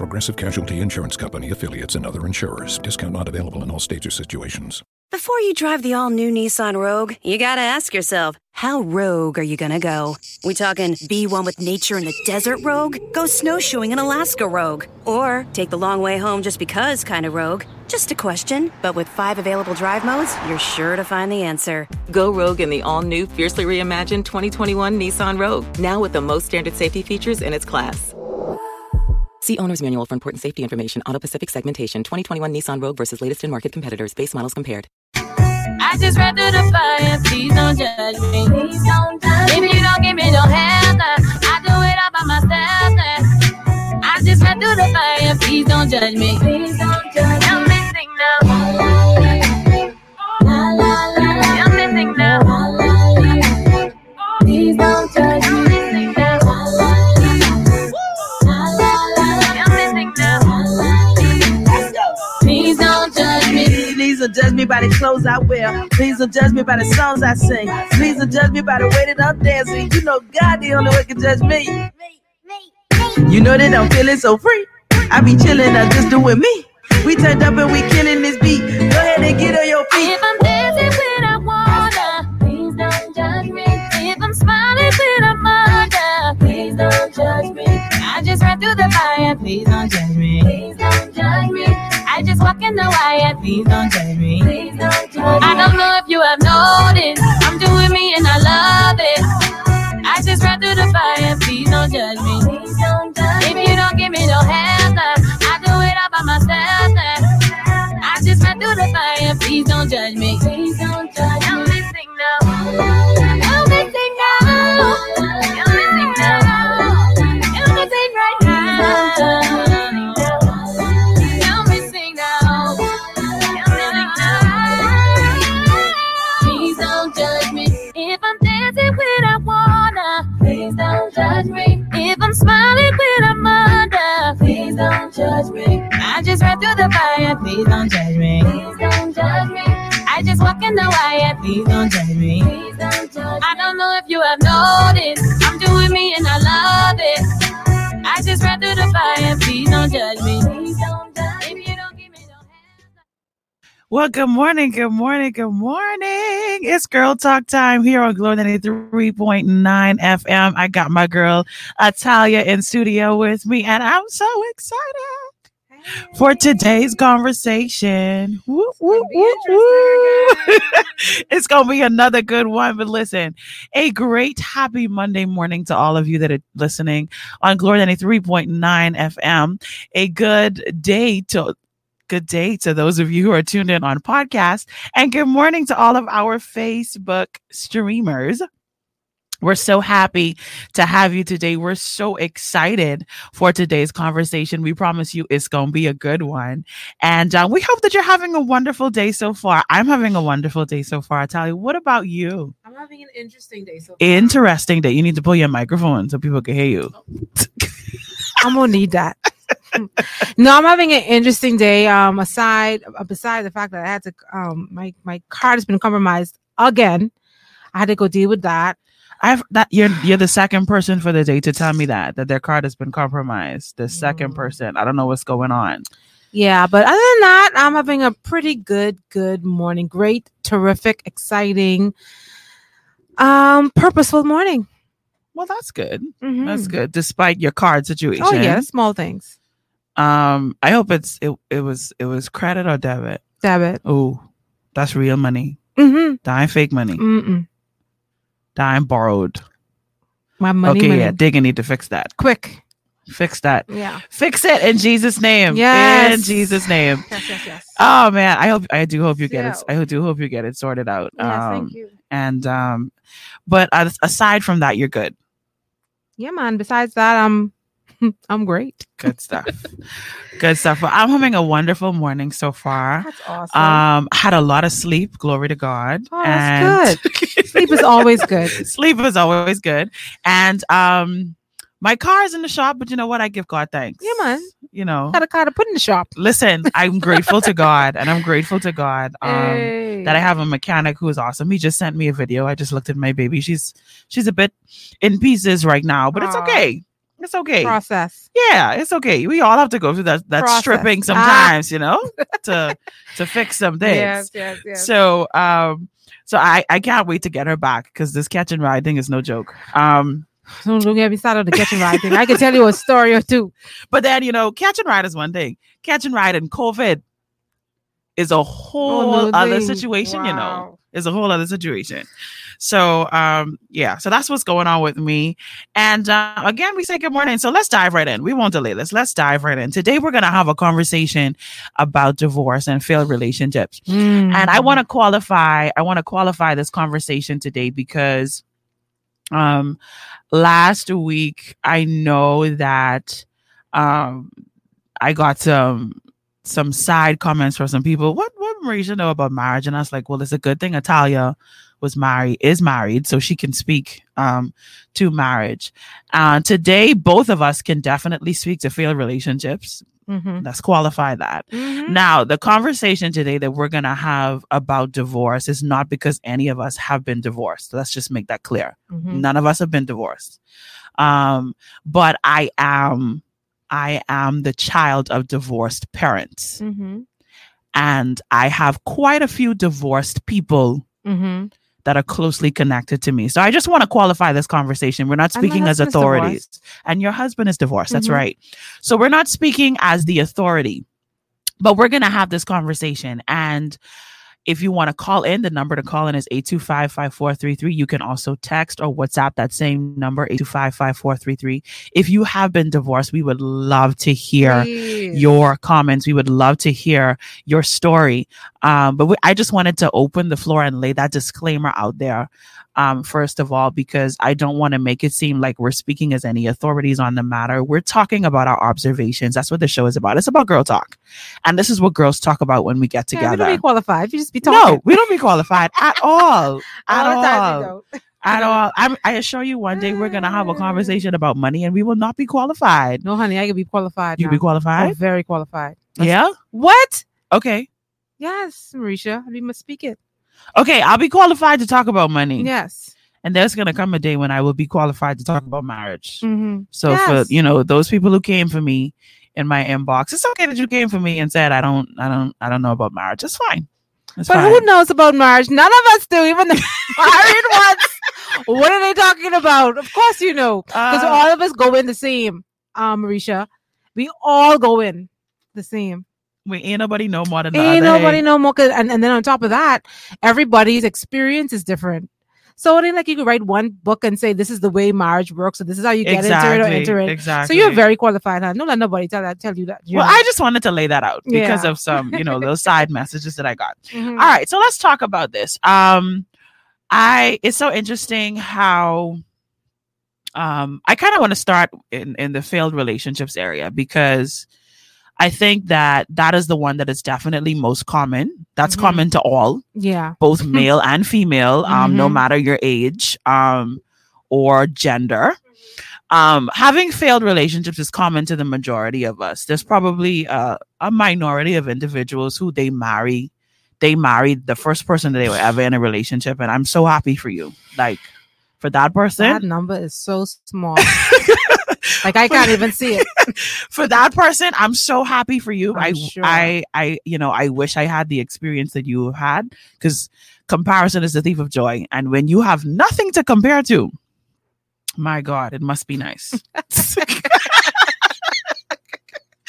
Progressive Casualty Insurance Company affiliates and other insurers. Discount not available in all states or situations. Before you drive the all new Nissan Rogue, you gotta ask yourself, how rogue are you gonna go? We talking be one with nature in the desert rogue? Go snowshoeing in Alaska rogue? Or take the long way home just because kind of rogue? Just a question, but with five available drive modes, you're sure to find the answer. Go rogue in the all new, fiercely reimagined 2021 Nissan Rogue, now with the most standard safety features in its class. See owner's manual for important safety information. AutoPacific segmentation 2021 Nissan Rogue versus latest in market competitors. Base models compared. I just ran through the fire, please don't judge me. Please don't judge if you don't give me no help, I do it all by myself. I just ran through the fire, please don't judge me. Please don't judge I'm missing now. Don't judge me by the clothes I wear. Please don't judge me by the songs I sing. Please don't judge me by the way that I'm dancing. You know God the only one can judge me. You know that I'm feeling so free. I be chilling, I just doing me. We turned up and we killing this beat. Go ahead and get on your feet. If I'm dancing when I wanna, please don't judge me. If I'm smiling when I'm under, please don't judge me. I just ran through the fire, please don't judge me. Please don't judge me. I just walk in the wire, please don't judge me. Please don't judge me. I don't know if you have noticed, I'm doing me and I love it. I just ran through the fire, please don't judge me. Please don't judge if you don't give me no help, I do it all by myself. I just ran through the fire, please don't judge me. Please smiling when I'm under. Please don't judge me. I just ran through the fire. Please don't judge me. Please don't judge me. I just walk in the wire. Please don't judge me. Please don't judge I don't know if you have noticed. I'm doing me and I love it. I just ran through the fire. Please don't judge me. Well, good morning, good morning, good morning. It's Girl Talk time here on Glory 93.9 FM. I got my girl Italia in studio with me, and I'm so excited for today's conversation. Woo, woo, woo, woo. it's going to be another good one. But listen, a great happy Monday morning to all of you that are listening on Glory 93.9 FM. A good day to good day to those of you who are tuned in on podcast and good morning to all of our Facebook streamers. We're so happy to have you today. We're so excited for today's conversation. We promise you it's going to be a good one. And uh, we hope that you're having a wonderful day so far. I'm having a wonderful day so far. I tell you, what about you? I'm having an interesting day so far. Interesting day. You need to pull your microphone so people can hear you. I'm gonna need that. No, I'm having an interesting day. Um, aside uh, beside the fact that I had to um my my card has been compromised again. I had to go deal with that. I've that you're you're the second person for the day to tell me that that their card has been compromised. The second Mm. person. I don't know what's going on. Yeah, but other than that, I'm having a pretty good, good morning. Great, terrific, exciting, um, purposeful morning. Well, that's good. Mhm. That's good. Despite your card situation. Oh yeah, small things. Um, I hope it's it, it was it was credit or debit. Debit. Oh, that's real money. Mm-hmm. Dying fake money. Mm-mm. Dying borrowed. My money, okay, money. yeah, Digga need to fix that. Quick. Fix that. Yeah. Fix it in Jesus' name. Yes. In Jesus' name. Yes, yes, yes. Oh man, I hope I do hope you get it. I do hope you get it sorted out. Yes, um, thank you. And um, but aside from that, you're good. Yeah, man. Besides that, I'm I'm great. Good stuff. Good stuff. Well, I'm having a wonderful morning so far. That's awesome. Um, had a lot of sleep. Glory to God. Oh, that's good. Sleep is always good. sleep is always good. And um, my car is in the shop, but you know what? I give God thanks. Yeah, man. You know, Got a car to put in the shop. listen, I'm grateful to God, and I'm grateful to God um, Hey. that I have a mechanic who is awesome. He just sent me a video. I just looked at my baby. She's she's a bit in pieces right now, but it's okay. It's okay. process. Yeah, it's okay. We all have to go through that that Process. stripping Ah. sometimes, you know, to to fix some things. Yes, yes, yes. So um so I I can't wait to get her back because this catch and ride thing is no joke. Um Don't, don't get me started on the catch and ride thing. I can tell you a story or two. but then you know catch and ride is one thing. Catch and ride and COVID is a whole Another other thing. situation, you know. Wow. Is a whole other situation. So um yeah, so that's what's going on with me. And uh, again, we say good morning. So let's dive right in. We won't delay this. Let's dive right in. Today we're gonna have a conversation about divorce and failed relationships. And I Mm. want to qualify, I want to qualify this conversation today because um last week I know that um I got some some side comments from some people. What what Mericha know about marriage? And I was like, well, it's a good thing Italia was married, is married, so she can speak um to marriage. Uh today both of us can definitely speak to failed relationships. Mhm. Let's qualify that. Mhm. Now, the conversation today that we're going to have about divorce is not because any of us have been divorced. Let's just make that clear. Mhm. None of us have been divorced. Um, but I am I am the child of divorced parents. Mhm. And I have quite a few divorced people Mhm. That are closely connected to me. So I just want to qualify this conversation. We're not speaking as authorities. And your husband is divorced. That's Mhm. right. So we're not speaking as the authority, but we're going to have this conversation. And if you want to call in, the number to call in is 825 5433. You can also text or WhatsApp that same number, 825 5433. If you have been divorced, we would love to hear Please. your comments. We would love to hear your story. Um, but we, I just wanted to open the floor and lay that disclaimer out there. Um, first of all, because I don't want to make it seem like we're speaking as any authorities on the matter. We're talking about our observations. That's what the show is about. It's about girl talk. And this is what girls talk about when we get Yeah, we together. don't be qualified. You just be talking. no, we don't be qualified at all. At All the time we all. At all. I'm, I assure you, one day we're going to have a conversation about money and we will not be qualified. No, honey, I can be qualified. You now. be qualified? very qualified. Yeah. What? Okay. Yes, Mericha. We must speak it. Okay, I'll be qualified to talk about money. Yes. And there's gonna come a day when I will be qualified to talk about marriage. Mm-hmm. So Yes. for you know, those people who came for me in my inbox, it's okay that you came for me and said I don't I don't I don't know about marriage. It's fine. It's But fine. who knows about marriage? None of us do. Even the married ones. What are they talking about? Of course you know, because Uh, all of us go in the same. Um, Mericha, we all go in the same. We ain't nobody know more than the Ain't nobody know more. And, and then on top of that, everybody's experience is different. So it ain't like you could write one book and say this is the way marriage works, or this is how you get exactly, into it or enter it. Exactly. So you're very qualified, huh? Don't let nobody tell that tell you that. well, I just wanted to lay that out because Yeah. of some, you know, those side messages that I got. Mhm. All right, so let's talk about this. Um, I it's so interesting how um I kind of want to start in in the failed relationships area because I think that that is the one that is definitely most common. That's Mhm. common to all, yeah. both male and female, um, no Mhm. matter your age um, or gender. Um, having failed relationships is common to the majority of us. There's probably uh, a minority of individuals who they marry, they married the first person that they were ever in a relationship, and I'm so happy for you. Like for that person, That number is so small. like I can't even see it. for that person, I'm so happy for you. I'm I, sure. I, I, you know, I wish I had the experience that you have had because comparison is the thief of joy. And when you have nothing to compare to, my God, it must be nice.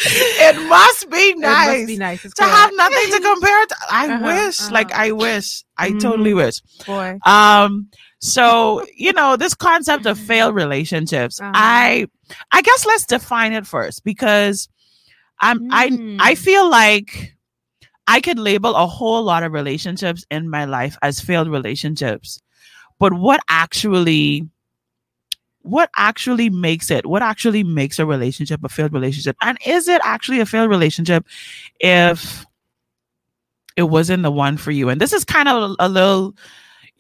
it must be It nice. must be nice. To correct. have nothing to compare to, I Uh-huh, wish, uh-huh. like, I wish, I Mhm. totally wish. boy. Um, so you know, this concept of failed relationships, Uh-huh. I I guess let's define it first because I'm I I Mm. feel like I could label a whole lot of relationships in my life as failed relationships. But what actually what actually makes it what actually makes a relationship a failed relationship and is it actually a failed relationship if it wasn't the one for you and this is kind of a, a little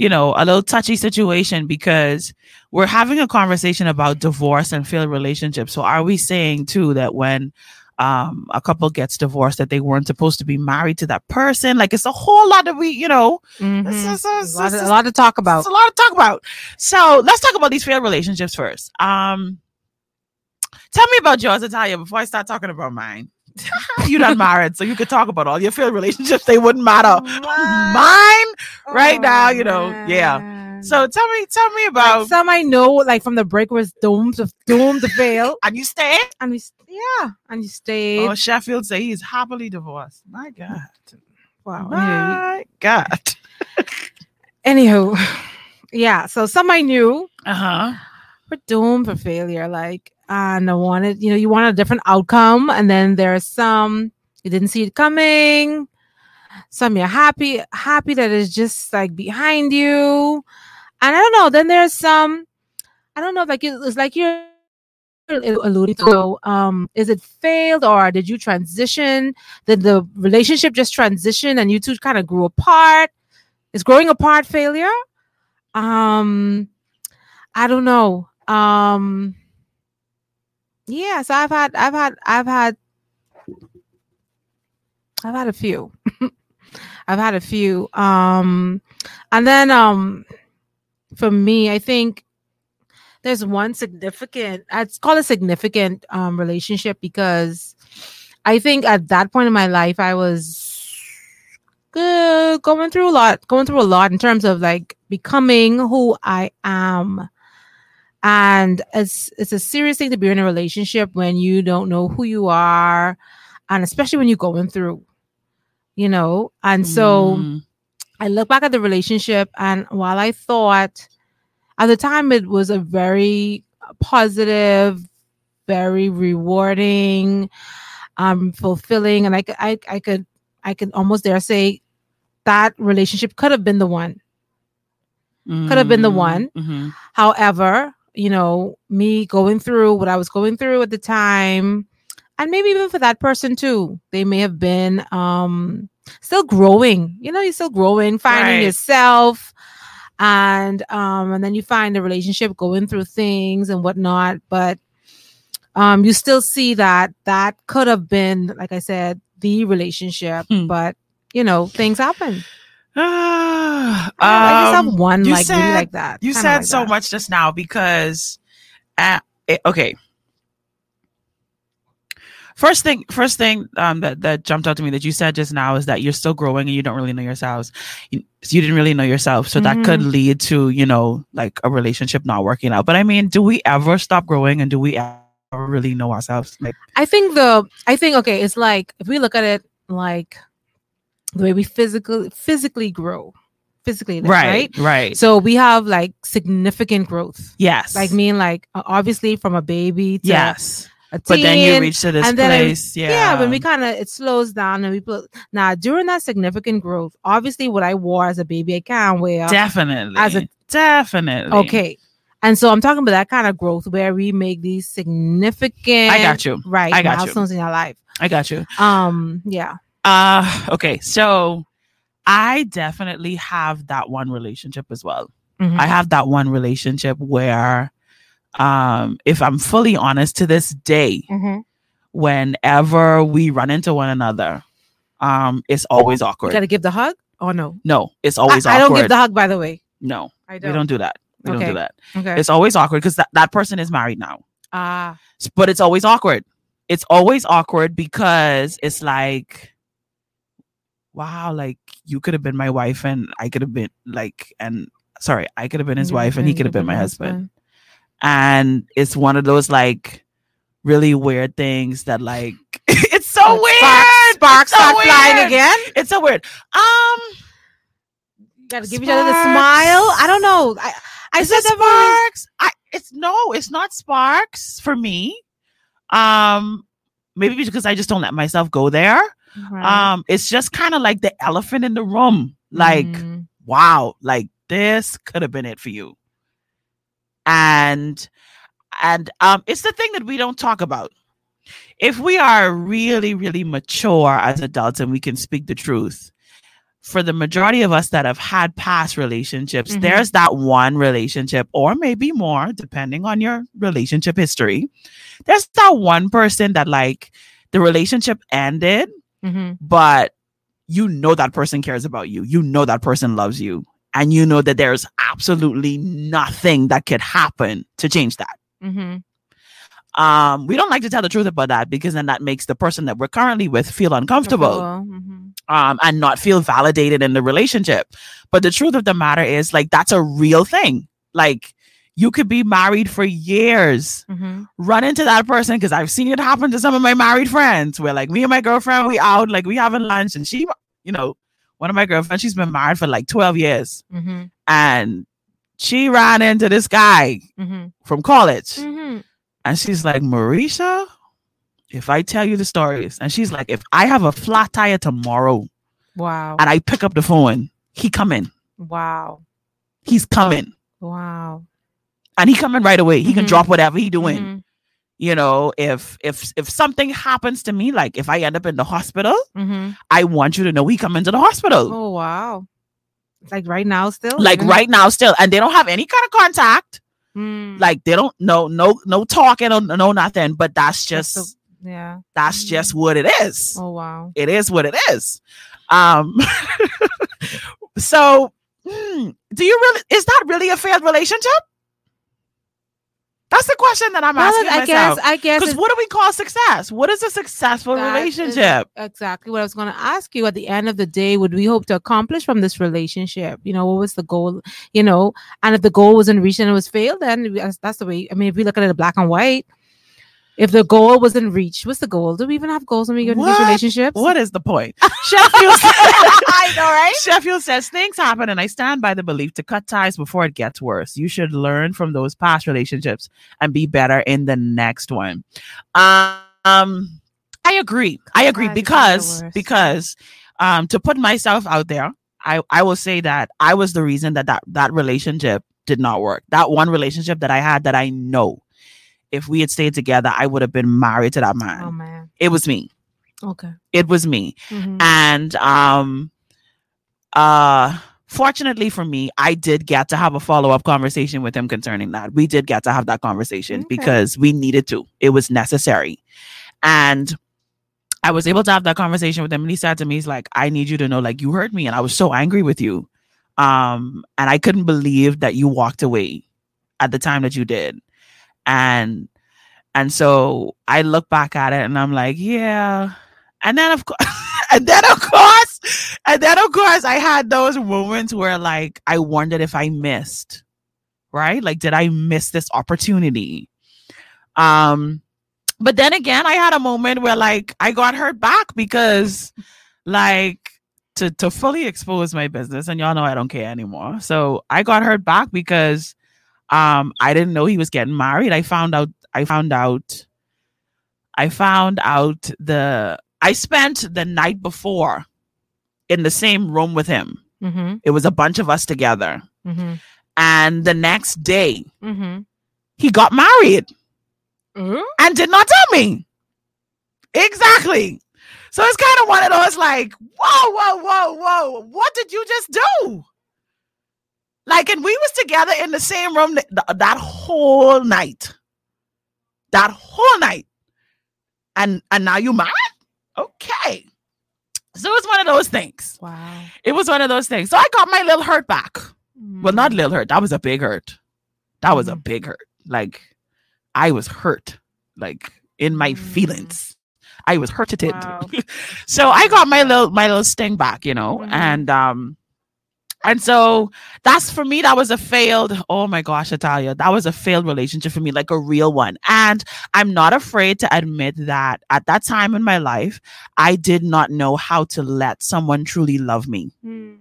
you know a little touchy situation because we're having a conversation about divorce and failed relationships so are we saying too that when um, a couple gets divorced that they weren't supposed to be married to that person like it's a whole lot of we you know Mhm. this is- this a, lot of, a lot to talk about. it's a lot to talk about. So let's talk about these failed relationships first. Um, tell me about yours, Italia, before I start talking about mine. you done married, so you could talk about all your failed relationships. They wouldn't matter. Mine, right now, you know, yeah. So tell me, tell me Like, about. some I know, like from the break, was doomed to doomed to fail, and you stay? and we yeah, and you stayed. Oh, Sheffield say he's happily divorced. My God, wow. My God. Anywho, yeah. So some I knew Uh huh. were doomed for failure. Like, and I wanted, you know, you want a different outcome, and then there's some you didn't see it coming. Some you're happy, happy that it's just like behind you, and I don't know. Then there's some, I don't know, like it- it's like you're alluding to. Um, is it failed or did you transition? Did the relationship just transition and you two kind of grew apart? Is growing apart failure? Um, I don't know. Um, yeah, so I've had, I've had, I've had, I've had a few. I've had a few. Um, and then, um, for me, I think there's one significant, I'd call it significant, um, relationship because I think at that point in my life, I was uh, going through a lot, going through a lot in terms of like becoming who I am. And it's it's a serious thing to be in a relationship when you don't know who you are, and especially when you're going through, you know. And so Mm. I look back at the relationship, and while I thought at the time it was a very positive, very rewarding, um, fulfilling, and I could, I, I could, I could almost dare say that relationship could have been the one. Could have been the one. Mhm. However, you know, me going through what I was going through at the time, and maybe even for that person too, they may have been um still growing. You know, you're still growing, finding Right. yourself. And um, and then you find the relationship going through things and whatnot, but um, you still see that that could have been, like I said, the relationship, Hmm. but you know, things happen. Ah, I just um, have one like really said- like that. You said like so that. much just now because, uh, it- okay. First thing, first thing um, that that jumped out to me that you said just now is that you're still growing and you don't really know yourselves. You, you didn't really know yourself, so that could Mm-hmm. lead to you know like a relationship not working out. But I mean, do we ever stop growing and do we ever really know ourselves? Like, I think the I think okay, it's like if we look at it like the way we physically physically grow, physically, right? right, right, So we have like significant growth, yes, like mean like obviously from a baby to yes. a teen, But then you reach to this and then place, yeah, yeah. when we kind of it slows down and we put now during that significant growth, obviously what I wore as a baby I can't wear definitely, as a- definitely, okay. And so I'm talking about that kind of growth where we make these significant I got you. right I got you. milestones in our life. I got you. Um yeah. Uh okay, so I definitely have that one relationship as well. Mhm. I have that one relationship where um if I'm fully honest to this day, Mhm. whenever we run into one another, um it's always awkward. You awkward. gotta give the hug? Oh no. no, it's always I, I don't give the hug by the way. no, I don't. We don't do that. We don't Okay. do that. Okay. It's always awkward because that, that person is married now. Ah. S- But it's always awkward. It's always awkward because it's like, wow, like you could have been my wife and I could have been like, and sorry, I could have been his wife and he could have been my husband. And it's one of those like really weird things that like, it's so Sparks- weird. Sparks It's so start flying again. It's so weird. Um, You gotta give each other the smile. I don't know. I I is said sparks? I it's no, it's not sparks for me. Um, maybe because I just don't let myself go there. Right. Um, it's just kind of like the elephant in the room. Like, Mm. wow, like this could have been it for you. and and um it's the thing that we don't talk about if we are really really mature as adults and we can speak the truth for the majority of us that have had past relationships Mhm. there's that one relationship or maybe more depending on your relationship history there's that one person that like the relationship ended Mm-hmm. but you know that person cares about you. You know that person loves you. And you know that there's absolutely nothing that could happen to change that. Mm-hmm. Um, we don't like to tell the truth about that because then that makes the person that we're currently with feel uncomfortable Mm-hmm. um, and not feel validated in the relationship. But the truth of the matter is, like, that's a real thing. Like, you could be married for years, Mm-hmm. run into that person because I've seen it happen to some of my married friends where, like, me and my girlfriend, we out, like, we having lunch, and she, you know, one of my girlfriends, she's been married for like 12 years, Mm-hmm. and she ran into this guy Mm-hmm. from college, Mm-hmm. and she's like, Mericha, if I tell you the stories, and she's like, if I have a flat tire tomorrow Wow. and I pick up the phone, he coming. Wow. He's coming. Wow. And he coming right away. He can Mhm. drop whatever he doing. Mhm. You know, if if if something happens to me, like if I end up in the hospital, Mhm. I want you to know he coming to the hospital. Oh wow. Like right now still? Like Mhm. right now still. And they don't have any kind of contact. Mm. Like they don't no no no talking or no nothing. But that's That's just the- yeah. that's just what it is. Oh wow. It is what it is. Um so hmm, do you really is that really a failed relationship? That's the question that I'm Well, asking I guess myself. I guess Because what do we call success? What is a successful relationship? exactly what I was going to ask you. At the end of the day, would we hope to accomplish from this relationship? You know, what was the goal? You know, and if the goal wasn't reached and it was failed, then that's, that's the way. I mean, if we look at it black and white, if the goal wasn't reached, what's the goal? Do we even have goals when we get into these relationships? What is the point? Sheffield, I know, right? Sheffield says things happen, and I stand by the belief to cut ties before it gets worse. You should learn from those past relationships and be better in the next one. Um, I agree. I agree because because um, to put myself out there, I I will say that I was the reason that that that relationship did not work. That one relationship that I had that I know, if we had stayed together, I would have been married to that man. Oh man. It was me. Okay. It was me Mhm. and um uh fortunately for me i did get to have a follow-up conversation with him concerning that we did get to have that conversation Okay. because we needed to it was necessary and i was able to have that conversation with him and he said to me he's like i need you to know like you hurt me and i was so angry with you um and i couldn't believe that you walked away at the time that you did and and so i look back at it and i'm like yeah. And then of course and then of course and then of course i had those moments where like i wondered if i missed right? Like did i miss this opportunity? Um but then again i had a moment where like i got hurt back because like to to fully expose my business and y'all know i don't care anymore. So i got hurt back because um i didn't know he was getting married i found out i found out i found out the i spent the night before in the same room with him Mhm. it was a bunch of us together Mhm. and the next day Mhm. he got married and did not tell me. Exactly. So it's kind of one of those like, whoa, whoa, whoa, whoa, what did you just do? Like, and we was together in the same room th- th- that whole night. That whole night. And and now you married? Okay. So it was one of those things. Wow. It was one of those things. So I got my little hurt back. Well, not Mm. little hurt. That was a big hurt. That was a Mhm. big hurt. Like I was hurt, like in my Mm. feelings. I was hurted. Wow. so I got my little my little sting back, you know, Mhm. and um and so that's for me that was a failed oh my gosh Italia that was a failed relationship for me like a real one and I'm not afraid to admit that at that time in my life I did not know how to let someone truly love me Mm.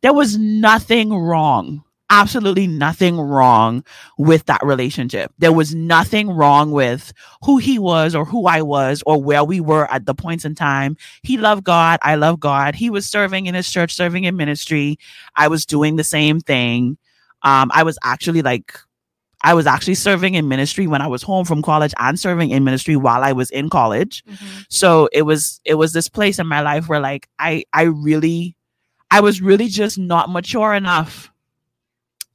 there was nothing wrong absolutely nothing wrong with that relationship. There was nothing wrong with who he was or who i was or where we were at the points in time. He loved god. I love god. He was serving in his church serving in ministry. I was doing the same thing. Um, I was actually like, I was actually serving in ministry when I was home from college and serving in ministry while I was in college. So it was it was this place in my life where like I I really I was really just not mature enough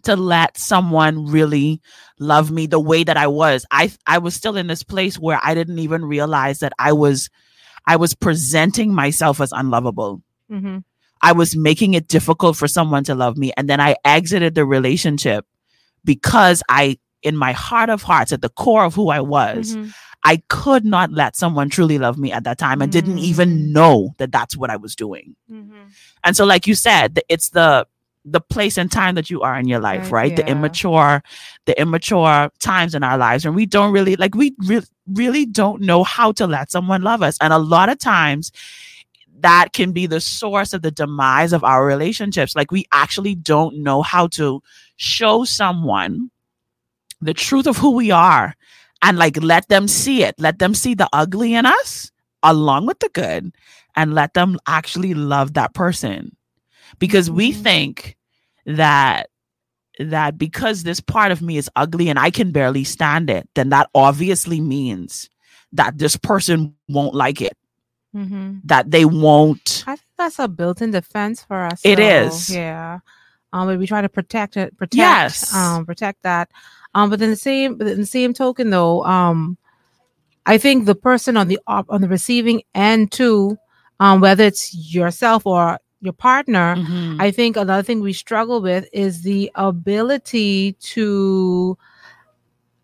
to let someone really love me the way that I was. I I was still in this place where I didn't even realize that I was I was presenting myself as unlovable. Mhm. I was making it difficult for someone to love me and then I exited the relationship because I in my heart of hearts at the core of who I was Mhm. I could not let someone truly love me at that time and didn't even know that that's what I was doing. Mhm. And so, like you said, it's the the place and time that you are in your life, Right, right? The immature, the immature times in our lives, and we don't really like we re- really don't know how to let someone love us. And a lot of times, that can be the source of the demise of our relationships. Like we actually don't know how to show someone the truth of who we are and like let them see it let them see the ugly in us along with the good and let them actually love that person because we Mhm. think that that because this part of me is ugly and I can barely stand it then that obviously means that this person won't like it Mhm. that they won't I think that's a built-in defense for us. It is. Yeah. Um, but we try to protect it, protect, Yes. um, protect that. Um, but in the same, but in the same token, though, um, I think the person on the op- on the receiving end too, um, whether it's yourself or your partner, Mhm. I think another thing we struggle with is the ability to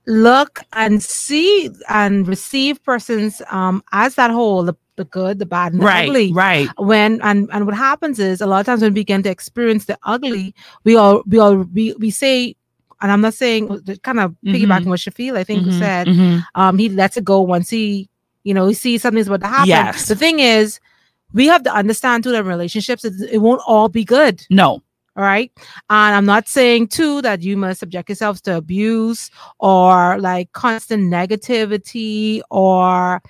look and see and receive persons um as that whole the, the good the bad and the right ugly right when and and what happens is a lot of times when we begin to experience the ugly we all we all we, we say and i'm not saying kind of piggybacking Mhm. what Shafiq I think Mhm, said mhm. um he lets it go once he you know he sees something's about to happen Yes. the thing is we have to understand too that relationships it, it won't all be good no all right. And I'm not saying too that you must subject yourselves to abuse or like constant negativity or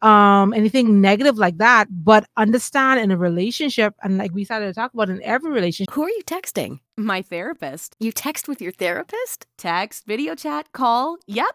um anything negative like that. But understand in a relationship, and like we started to talk about in every relationship, Who are you texting? My therapist. You text with your therapist? Text, video chat, call. Yep.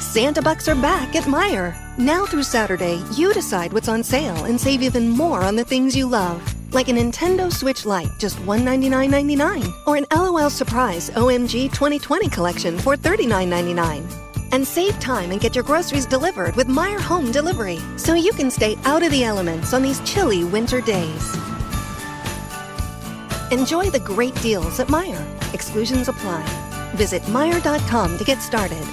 Santa Bucks are back at Meijer. Now through Saturday, you decide what's on sale and save even more on the things you love. Like a Nintendo Switch Lite, just $199.99. Or an LOL Surprise OMG 2020 collection for $39.99. And save time and get your groceries delivered with Meijer Home Delivery so you can stay out of the elements on these chilly winter days. Enjoy the great deals at Meijer. Exclusions apply. Visit Meijer.com to get started.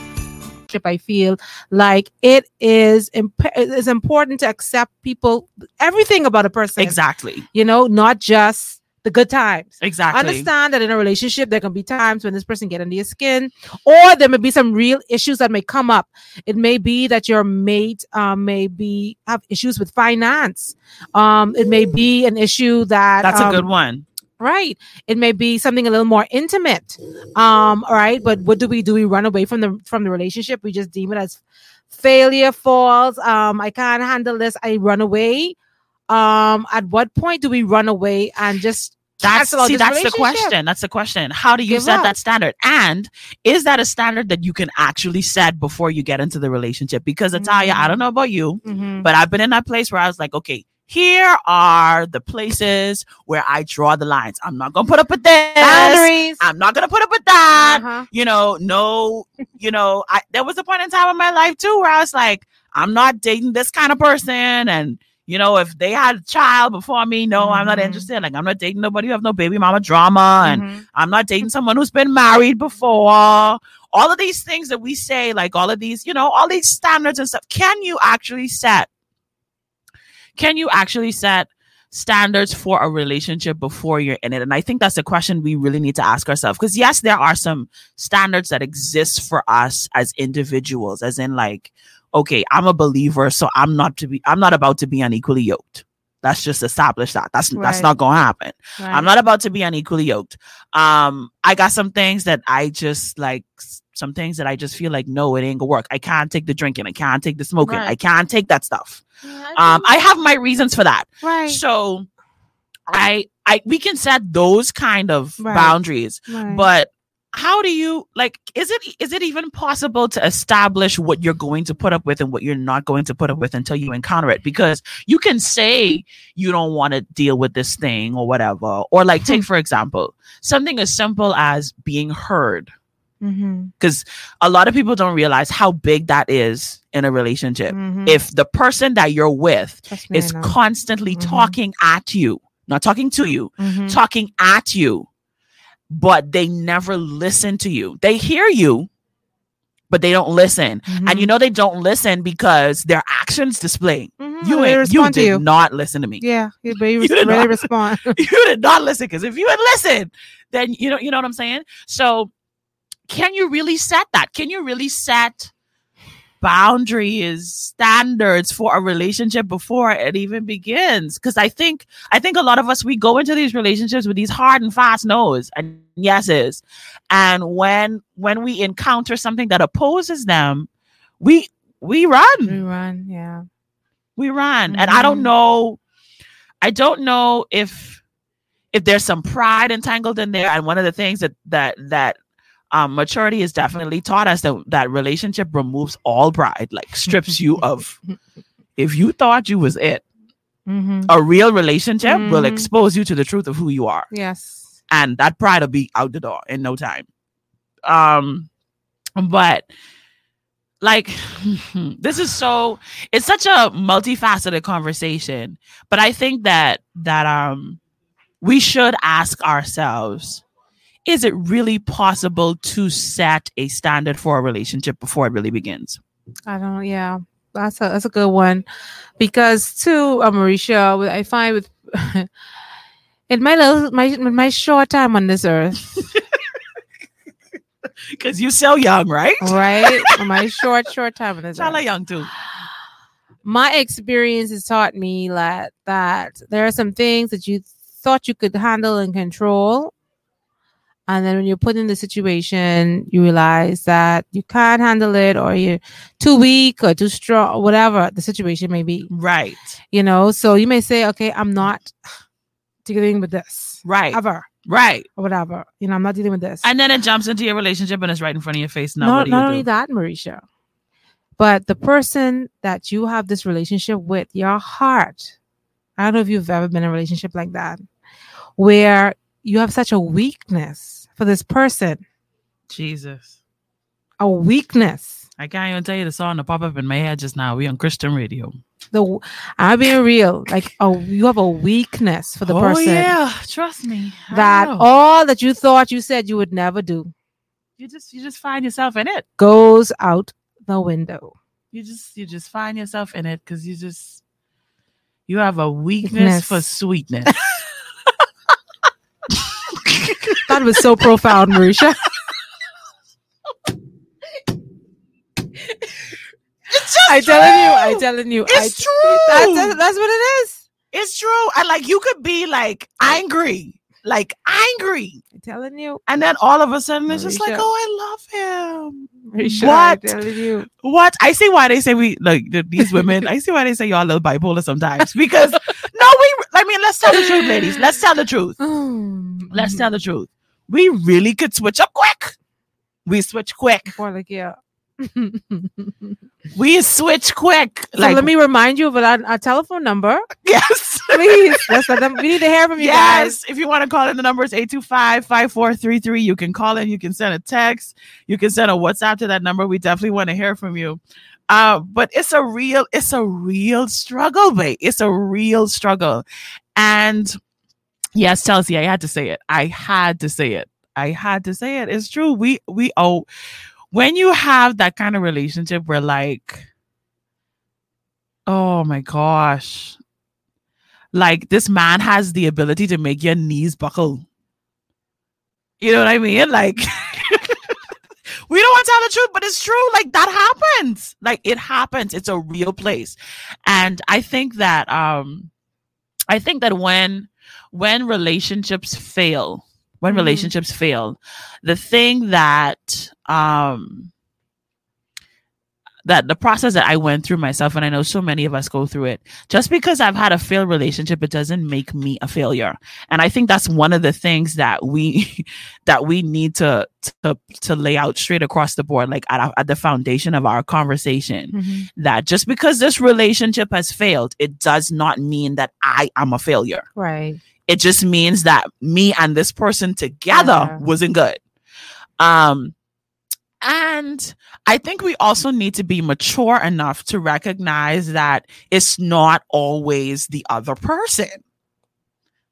I feel like it is imp- it is important to accept people, everything about a person. exactly You know, not just the good times. exactly Understand that in a relationship, there can be times when this person get under your skin, or there may be some real issues that may come up. It may be that your mate um, may be have issues with finance. Um, it may be an issue that that's a um, good one right. It may be something a little more intimate. Um, all right, but what do we do? We run away from the from the relationship. We just deem it as failure, falls. Um, I can't handle this. I run away. Um, at what point do we run away and just That's see, that's the question. That's the question. How do you Give set up. that standard? And is that a standard that you can actually set before you get into the relationship? Because Italia, I don't know about you, Mhm. but I've been in that place where I was like, okay, here are the places where I draw the lines. I'm not gonna put up with this. boundaries. I'm not gonna put up with that. Uh-huh. You know, no, you know, I there was a point in time in my life too where I was like, I'm not dating this kind of person. And you know, if they had a child before me, no, I'm not Mhm. interested. Like I'm not dating nobody who have no baby mama drama and Mhm. I'm not dating someone who's been married before. All of these things that we say, like all of these, you know, all these standards and stuff. Can you actually set? Can you actually set standards for a relationship before you're in it? And I think that's a question we really need to ask ourselves. Because yes, there are some standards that exist for us as individuals, as in like, okay, I'm a believer, so I'm not to be I'm not about to be unequally yoked. Let's just establish that. That's that's not gonna happen. Right. I'm not about to be unequally yoked. Um, I got some things that I just like some things that I just feel like no, it ain't gonna work. I can't take the drinking, I can't take the smoking, Right. I can't take that stuff. Yeah, Um, I have my reasons for that. right. So I I we can set those kind of Right. boundaries, right. but how do you like is it is it even possible to establish what you're going to put up with and what you're not going to put up with until you encounter it because you can say you don't want to deal with this thing or whatever or like take for example something as simple as being heard mm-hmm. because a lot of people don't realize how big that is in a relationship Mhm. if the person that you're with Trust me, I is constantly Mhm. talking at you not talking to you Mhm. talking at you, but they never listen to you. They hear you, but they don't listen. And you know they don't listen because their actions display. You ain't, you did you. not listen to me. Yeah, you, but you, You did really not. respond. you did not listen because if you had listened, then you know you know what I'm saying. So, can you really set that? Can you really set boundaries, standards for a relationship before it even begins? Because I think I think a lot of us we go into these relationships with these hard and fast no's and yeses, and when when we encounter something that opposes them, we we run we run, yeah. we run and i don't Mhm. know i don't know if if there's some pride entangled in there and one of the things that that that um maturity has definitely taught us that that relationship removes all pride like strips you of if you thought you was it Mm-hmm. a real relationship will Mhm. expose you to the truth of who you are Yes. and that pride will be out the door in no time. Um, but like this is so it's such a multifaceted conversation, but I think that that um we should ask ourselves is it really possible to set a standard for a relationship before it really begins? I don't. Yeah, that's a that's a good one, because too, uh, Mericha, I find with in my little my my short time on this earth, Because you're so young, right? right? my short short time on this Y'all earth, young too. my experience has taught me that that there are some things that you thought you could handle and control. And then when you're put in the situation, you realize that you can't handle it or you're too weak or too strong, whatever the situation may be. Right. you know so you may say okay i'm not dealing with this Right. ever Right. or whatever you know i'm not dealing with this And then it jumps into your relationship and it's right in front of your face. Now no, what do you not do? only that Mericha but the person that you have this relationship with your heart i don't know if you've ever been in a relationship like that where you have such a weakness for this person Jesus. a weakness I can't even tell you the song that pop up in my head just now. We on Christian radio. the i'm being real like oh you have a weakness for the person. oh, person yeah. Trust me. I that know. all that you thought you said you would never do you just you just find yourself in it. goes out the window. You just you just find yourself in it because you just you have a weakness for sweetness. That was so profound, Mericha. I'm telling you, I'm telling you, I, It's true. That's, that's what it is. It's true. And like you could be like angry, like angry. I'm telling you, And then all of a sudden it's just like, oh, I love him. Mericha. What? I'm telling you. What? I see why they say we like these women. I see why they say y'all a little bipolar sometimes because no, we. I mean, let's tell the truth, ladies. Let's tell the truth. Let's tell the truth. We really could switch up quick. We switch quick. More like yeah. We switch quick. So like let me remind you of our, our telephone number, yes. please. Let's let them. We need to hear from you guys. If you want to call in, the number is 825-5433. You can call in, you can send a text, you can send a WhatsApp to that number. We definitely want to hear from you. Uh, but it's a real, it's a real struggle, babe. It's a real struggle. And yes, Chelsea, I had to say it. I had to say it. I had to say it. It's true. We we oh when you have that kind of relationship where like oh my gosh like this man has the ability to make your knees buckle. You know what I mean? Like we don't want to tell the truth, but it's true. Like that happens. Like it happens. It's a real place. And I think that um I think that when when relationships fail, when Mhm. relationships fail, the thing that um that the process that I went through myself, and I know so many of us go through it. Just because I've had a failed relationship, it doesn't make me a failure. And I think that's one of the things that we that we need to to to lay out straight across the board, like at, at the foundation of our conversation. Mhm. That just because this relationship has failed, it does not mean that I am a failure. Right. It just means that me and this person together Yeah. wasn't good. Um, and I think we also need to be mature enough to recognize that it's not always the other person.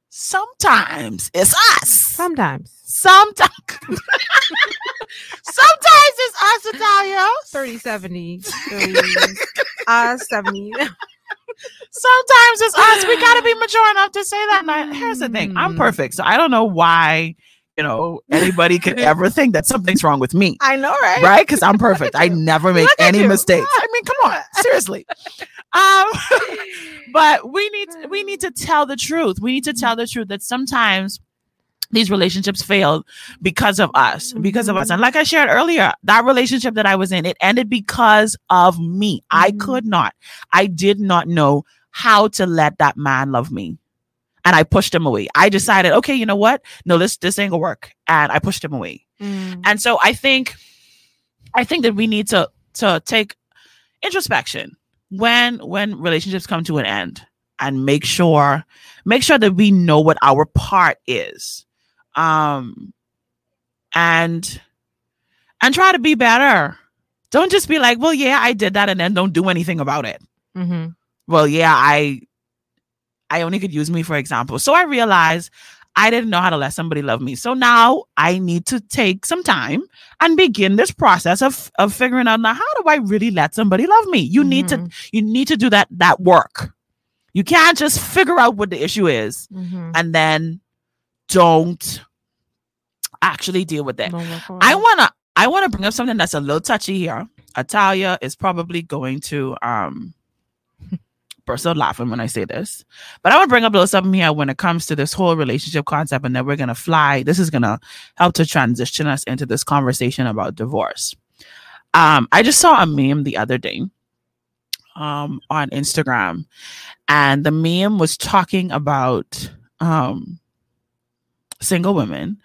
Sometimes it's us. Sometimes. Sometimes. Sometimes it's us, Italia. 30, 70, 30, uh, 70. Sometimes it's us. We got to be mature enough to say that. Now, here's the thing I'm Mm. perfect. So I don't know why, you know, anybody could ever think that something's wrong with me. I know, right? right? Because I'm perfect. I never make any you. mistakes. I mean, come on, seriously. Um, but we need we need to tell the truth. We need to tell the truth that sometimes these relationships failed because of us, because of us. And like I shared earlier, that relationship that I was in, it ended because of me. I Mhm. could not. I did not know how to let that man love me. And I pushed him away. I decided, okay, you know what? No, this this ain't gonna work. And I pushed him away. Mm. And so I think I think that we need to to take introspection when when relationships come to an end and make sure make sure that we know what our part is. Um and and try to be better. Don't just be like, "Well, yeah, I did that," and then don't do anything about it. Mm-hmm. well yeah i i only could use me for example. So i realized i didn't know how to let somebody love me. So now i need to take some time and begin this process of of figuring out now how do i really let somebody love me? You need to you need to do that that work. You can't just figure out what the issue is hmm and then don't actually deal with it I I wanna I wanna bring up something that's a little touchy here. Italia is probably going to um burst out laughing when I say this. But I want to bring up a little something here when it comes to this whole relationship concept, and then we're gonna fly. This is gonna help to transition us into this conversation about divorce. Um, I just saw a meme the other day um on Instagram, and the meme was talking about um single women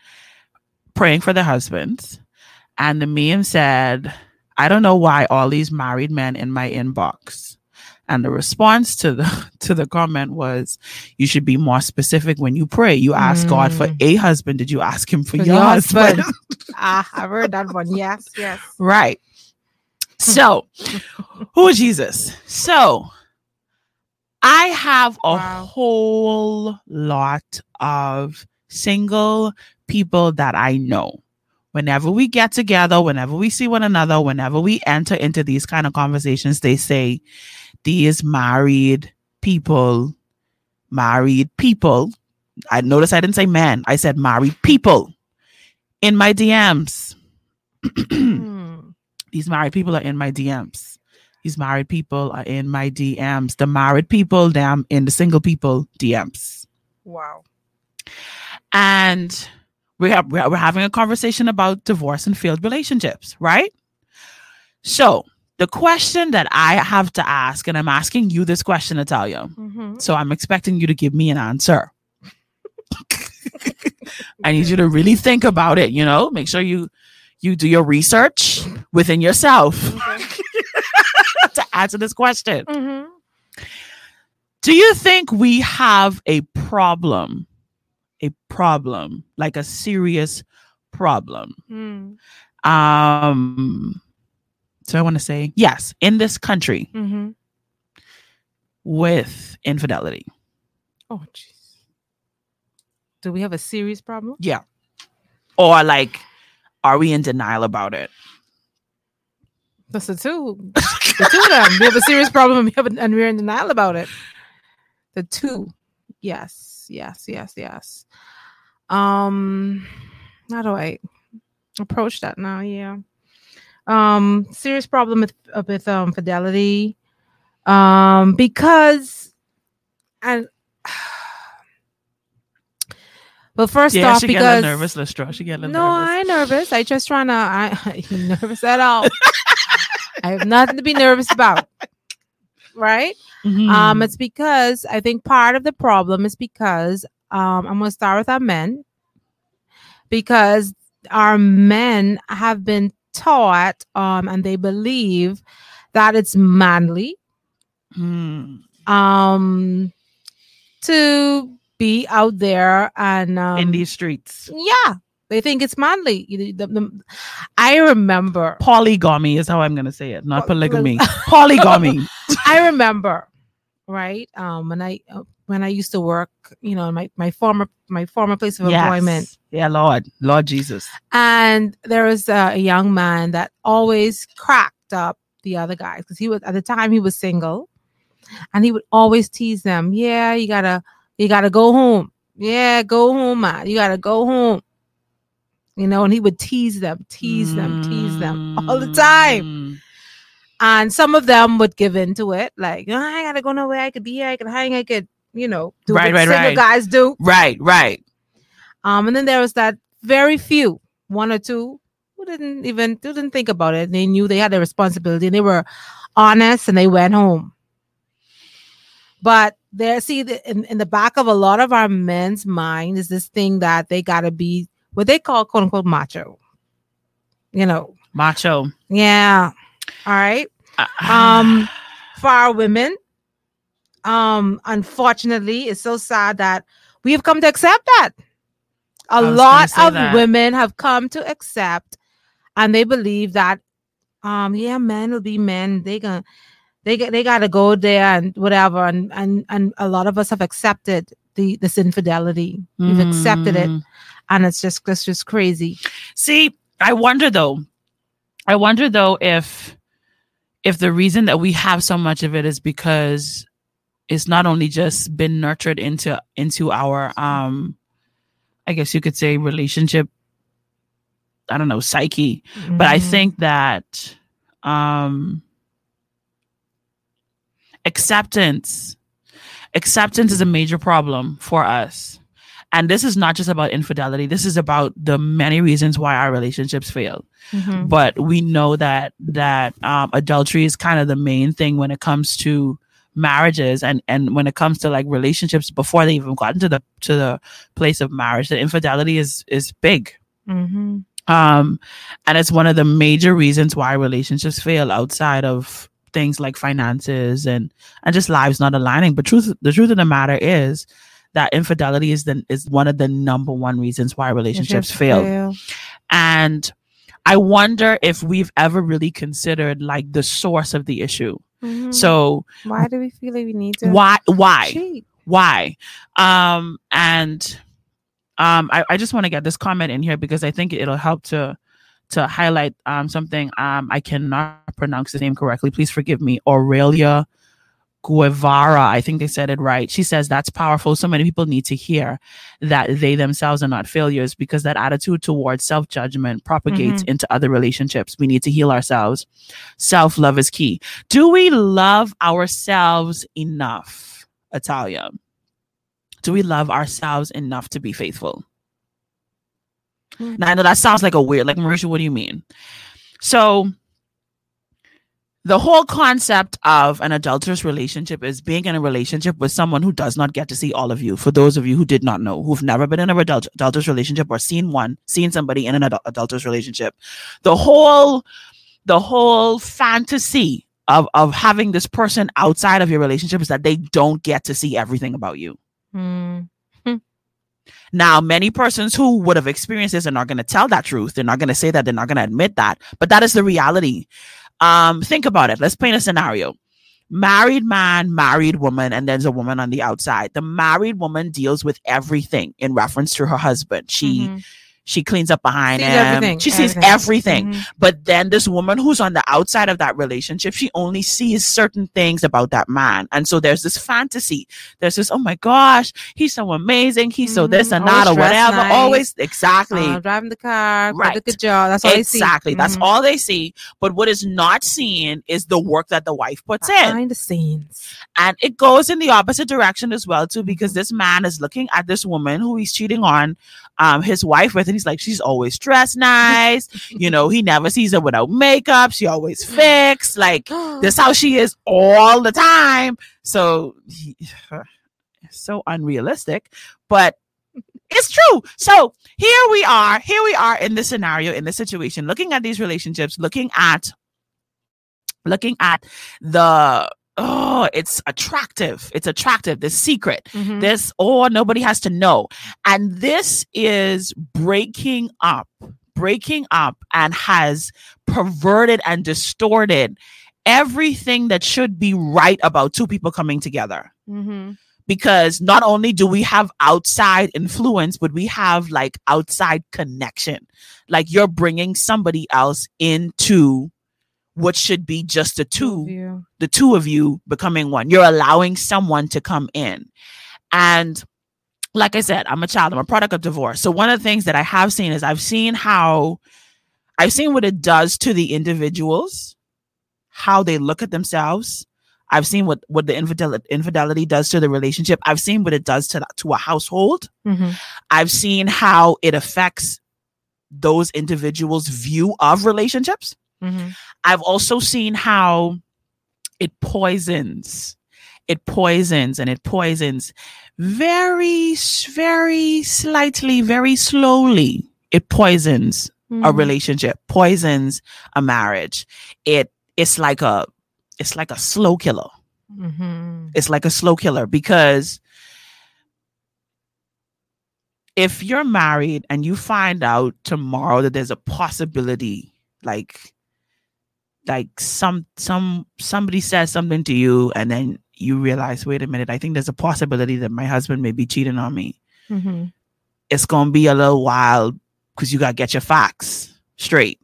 praying for their husbands. And the meme said, I don't know why all these married men in my inbox. And the response to the to the comment was, you should be more specific when you pray. You ask God for Mm. a husband. Did you ask him for, For your, your husband? husband. ah, I've heard that one. Yes, yes. right. So, who is Jesus? So, I have a Wow. whole lot of single people that I know. Whenever we get together, whenever we see one another, whenever we enter into these kind of conversations, they say, These married people, married people. I notice I didn't say men, I said married people in my DMs. Hmm. These married people are in my DMs. These married people are in my DMs. The married people, them in the single people DMs. Wow. And we have we're, having a conversation about divorce and failed relationships, right? So the question that I have to ask, and I'm asking you this question, Italia. Mhm. So I'm expecting you to give me an answer. I need you to really think about it, you know, make sure you you do your research within yourself to answer this question. Mhm. Do you think we have a problem? A problem, like a serious problem. Hmm. Um so I want to say yes, in this country Mhm. with infidelity. Oh, jeez. Do we have a serious problem? Yeah. Or like, are we in denial about it? That's the two. The two of them. We have a serious problem and, we have a, and we're in denial about it. The two. yes, yes, yes, yes. Um, how do I approach that now? Yeah. Um, serious problem with with um fidelity. Um, because and well, first yeah, off, she get a because little nervous, Lestra. She get a little no, nervous. I ain't nervous. I just trying to. I, I ain't nervous at all. I have nothing to be nervous about. Right? Mhm. Um, it's because I think part of the problem is because um, I'm gonna start with our men because our men have been taught um, and they believe that it's manly Hmm. um, to be out there and um, in these streets. yeah, they think it's manly. You- the- the- I remember Polygamy is how I'm gonna say it, not polygamy. Polygamy. I remember, right? Um, when I uh, when I used to work, you know, my my former my former place of employment, Yeah, Lord, Lord Jesus. and there was uh, a young man that always cracked up the other guys because he was at the time he was single, and he would always tease them. Yeah, you gotta you gotta go home. Yeah, go home, man. You gotta go home. You know, and he would tease them, tease them, tease them all the time. Mm. And some of them would give into it, like, "Oh, I gotta go nowhere. I could be here. I could hang. I could, you know, do Right, what right, single right. guys do. Right, right. Um, and then there was that very few, one or two, who didn't even didn't think about it. They knew they had a responsibility and they were honest and they went home. But there, see, the, in, in the back of a lot of our men's mind is this thing that they gotta be what they call quote unquote macho. You know, Macho. yeah. All right. Ah. Um, for our women, um, unfortunately, it's so sad that we have come to accept that. A lot of that. women have come to accept, and they believe that, um, yeah, men will be men. They gonna, they get, they gotta go there and whatever, and and and a lot of us have accepted the this infidelity. We've accepted it, Mm. and it's just it's just crazy. See, I wonder though. I wonder though if if the reason that we have so much of it is because it's not only just been nurtured into into our um I guess you could say relationship I don't know psyche but I Mhm. think that um acceptance acceptance is a major problem for us and this is not just about infidelity this is about the many reasons why our relationships fail Mhm. but we know that that um, adultery is kind of the main thing when it comes to marriages and and when it comes to like relationships before they even got into the to the place of marriage that infidelity is is big Mhm. um and it's one of the major reasons why relationships fail outside of things like finances and and just lives not aligning but truth the truth of the matter is that infidelity is the is one of the number one reasons why relationships fail and I wonder if we've ever really considered like the source of the issue. Mhm. So why do we feel like we need to? why why cheat? why? Um and um I, I just want to get this comment in here because I think it'll help to to highlight um something um I cannot pronounce the name correctly. Please forgive me. Aurelia Guevara, I think they said it right. She says that's powerful. So many people need to hear that they themselves are not failures because that attitude towards self judgment propagates into other relationships. We need to heal ourselves. Self love is key. Do we love ourselves enough, Italia? Do we love ourselves enough to be faithful? Mm. Now, I know that sounds like a weird, like, Mericha, what do you mean? So, the whole concept of an adulterous relationship is being in a relationship with someone who does not get to see all of you. For those of you who did not know, who've never been in an adult, adulterous relationship or seen one, seen somebody in an adult, adulterous relationship, the whole, the whole fantasy of of having this person outside of your relationship is that they don't get to see everything about you. Mm. Now, many persons who would have experienced this are not going to tell that truth. They're not going to say that. They're not going to admit that. But that is the reality. Um, think about it. Let's paint a scenario. Married man, married woman, and there's a woman on the outside. The married woman deals with everything in reference to her husband. She Mhm. She cleans up behind Sees him. everything, She sees everything. everything. Mhm. But then this woman who's on the outside of that relationship, she only sees certain things about that man. And so there's this fantasy. There's this, oh my gosh, he's so amazing. He's so this Mhm. and that or whatever. nice. Always exactly. Uh, driving the car, Right. a good job. That's all they see. exactly. That's Mhm. all they see. But what is not seen is the work that the wife puts in. behind the scenes. And it goes in the opposite direction as well, too, because Mm-hmm. this man is looking at this woman who he's cheating on um his wife with, and he's like, she's always dressed nice. you know, he never sees her without makeup. She always fixed. Like this how she is all the time. So he, so unrealistic, but it's true. So here we are. Here we are in this scenario, in this situation, looking at these relationships, looking at looking at the oh, it's attractive. It's attractive. This secret. Mhm. This oh, nobody has to know. And this is breaking up, breaking up and has perverted and distorted everything that should be right about two people coming together Mhm. because not only do we have outside influence, but we have like outside connection. Like you're bringing somebody else into what should be just the two, the two of you becoming one. You're allowing someone to come in. And like I said, I'm a child, I'm a product of divorce. So one of the things that I have seen is I've seen how I've seen what it does to the individuals, how they look at themselves. I've seen what what the infidelity infidelity does to the relationship. I've seen what it does to to a household. Mhm. I've seen how it affects those individuals' view of relationships. Mhm. I've also seen how it poisons, it poisons and it poisons very, very slightly, very slowly. It poisons a Mhm. relationship, poisons a marriage. It it's like a it's like a slow killer. Mhm. It's like a slow killer because if you're married and you find out tomorrow that there's a possibility like like some some somebody says something to you and then you realize wait a minute i think there's a possibility that my husband may be cheating on me Mhm. it's gonna be a little while because you gotta get your facts straight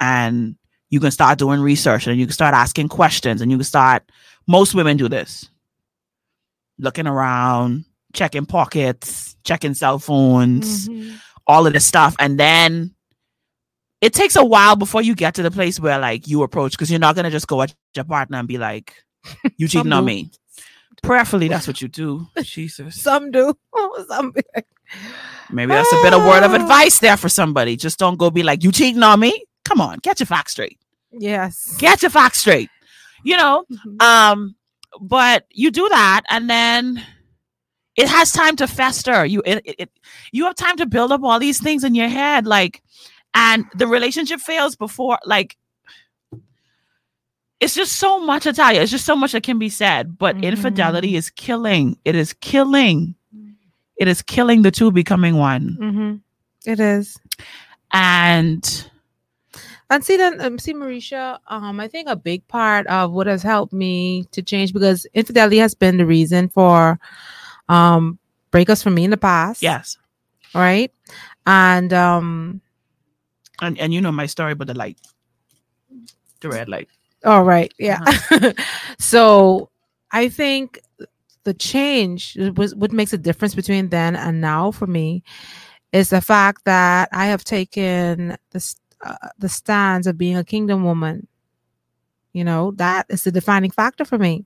and you can start doing research and you can start asking questions and you can start most women do this looking around checking pockets checking cell phones Mhm. all of this stuff and then it takes a while before you get to the place where like you approach because you're not gonna just go at your partner and be like you cheating on me prayerfully that's what you do jesus Some do. Some be like, Maybe that's a bit of word of advice there for somebody. Just don't go be like, you cheating on me? Come on, get your facts straight. yes. Get your facts straight. You know, Mhm. um, but you do that and then it has time to fester. You it, it, it- you have time to build up all these things in your head, like, and the relationship fails before, like, it's just so much, Italia. It's just so much that can be said. But Mhm. infidelity is killing. It is killing. It is killing the two becoming one. Mhm. It is. And And see then um, see Mericha, um, I think a big part of what has helped me to change because infidelity has been the reason for um breakups for me in the past. yes, Right. And um and and you know my story, but the light, the red light. all right, yeah. Uh-huh. so I think the change was what makes a difference between then and now for me is the fact that I have taken the uh, the stance of being a kingdom woman. You know, that is the defining factor for me.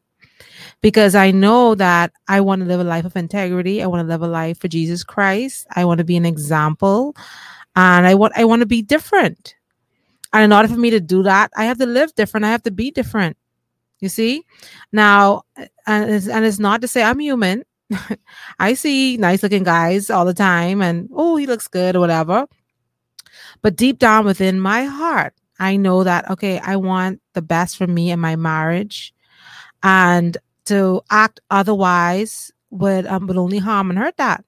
Because I know that I want to live a life of integrity. I want to live a life for Jesus Christ. I want to be an example. And I want I want to be different. And in order for me to do that, I have to live different. I have to be different. You see? Now, and it's, and it's not to say I'm human. I see nice looking guys all the time and oh, he looks good or whatever. But deep down within my heart, I know that okay, I want the best for me and my marriage, and to act otherwise would um, would only harm and hurt that.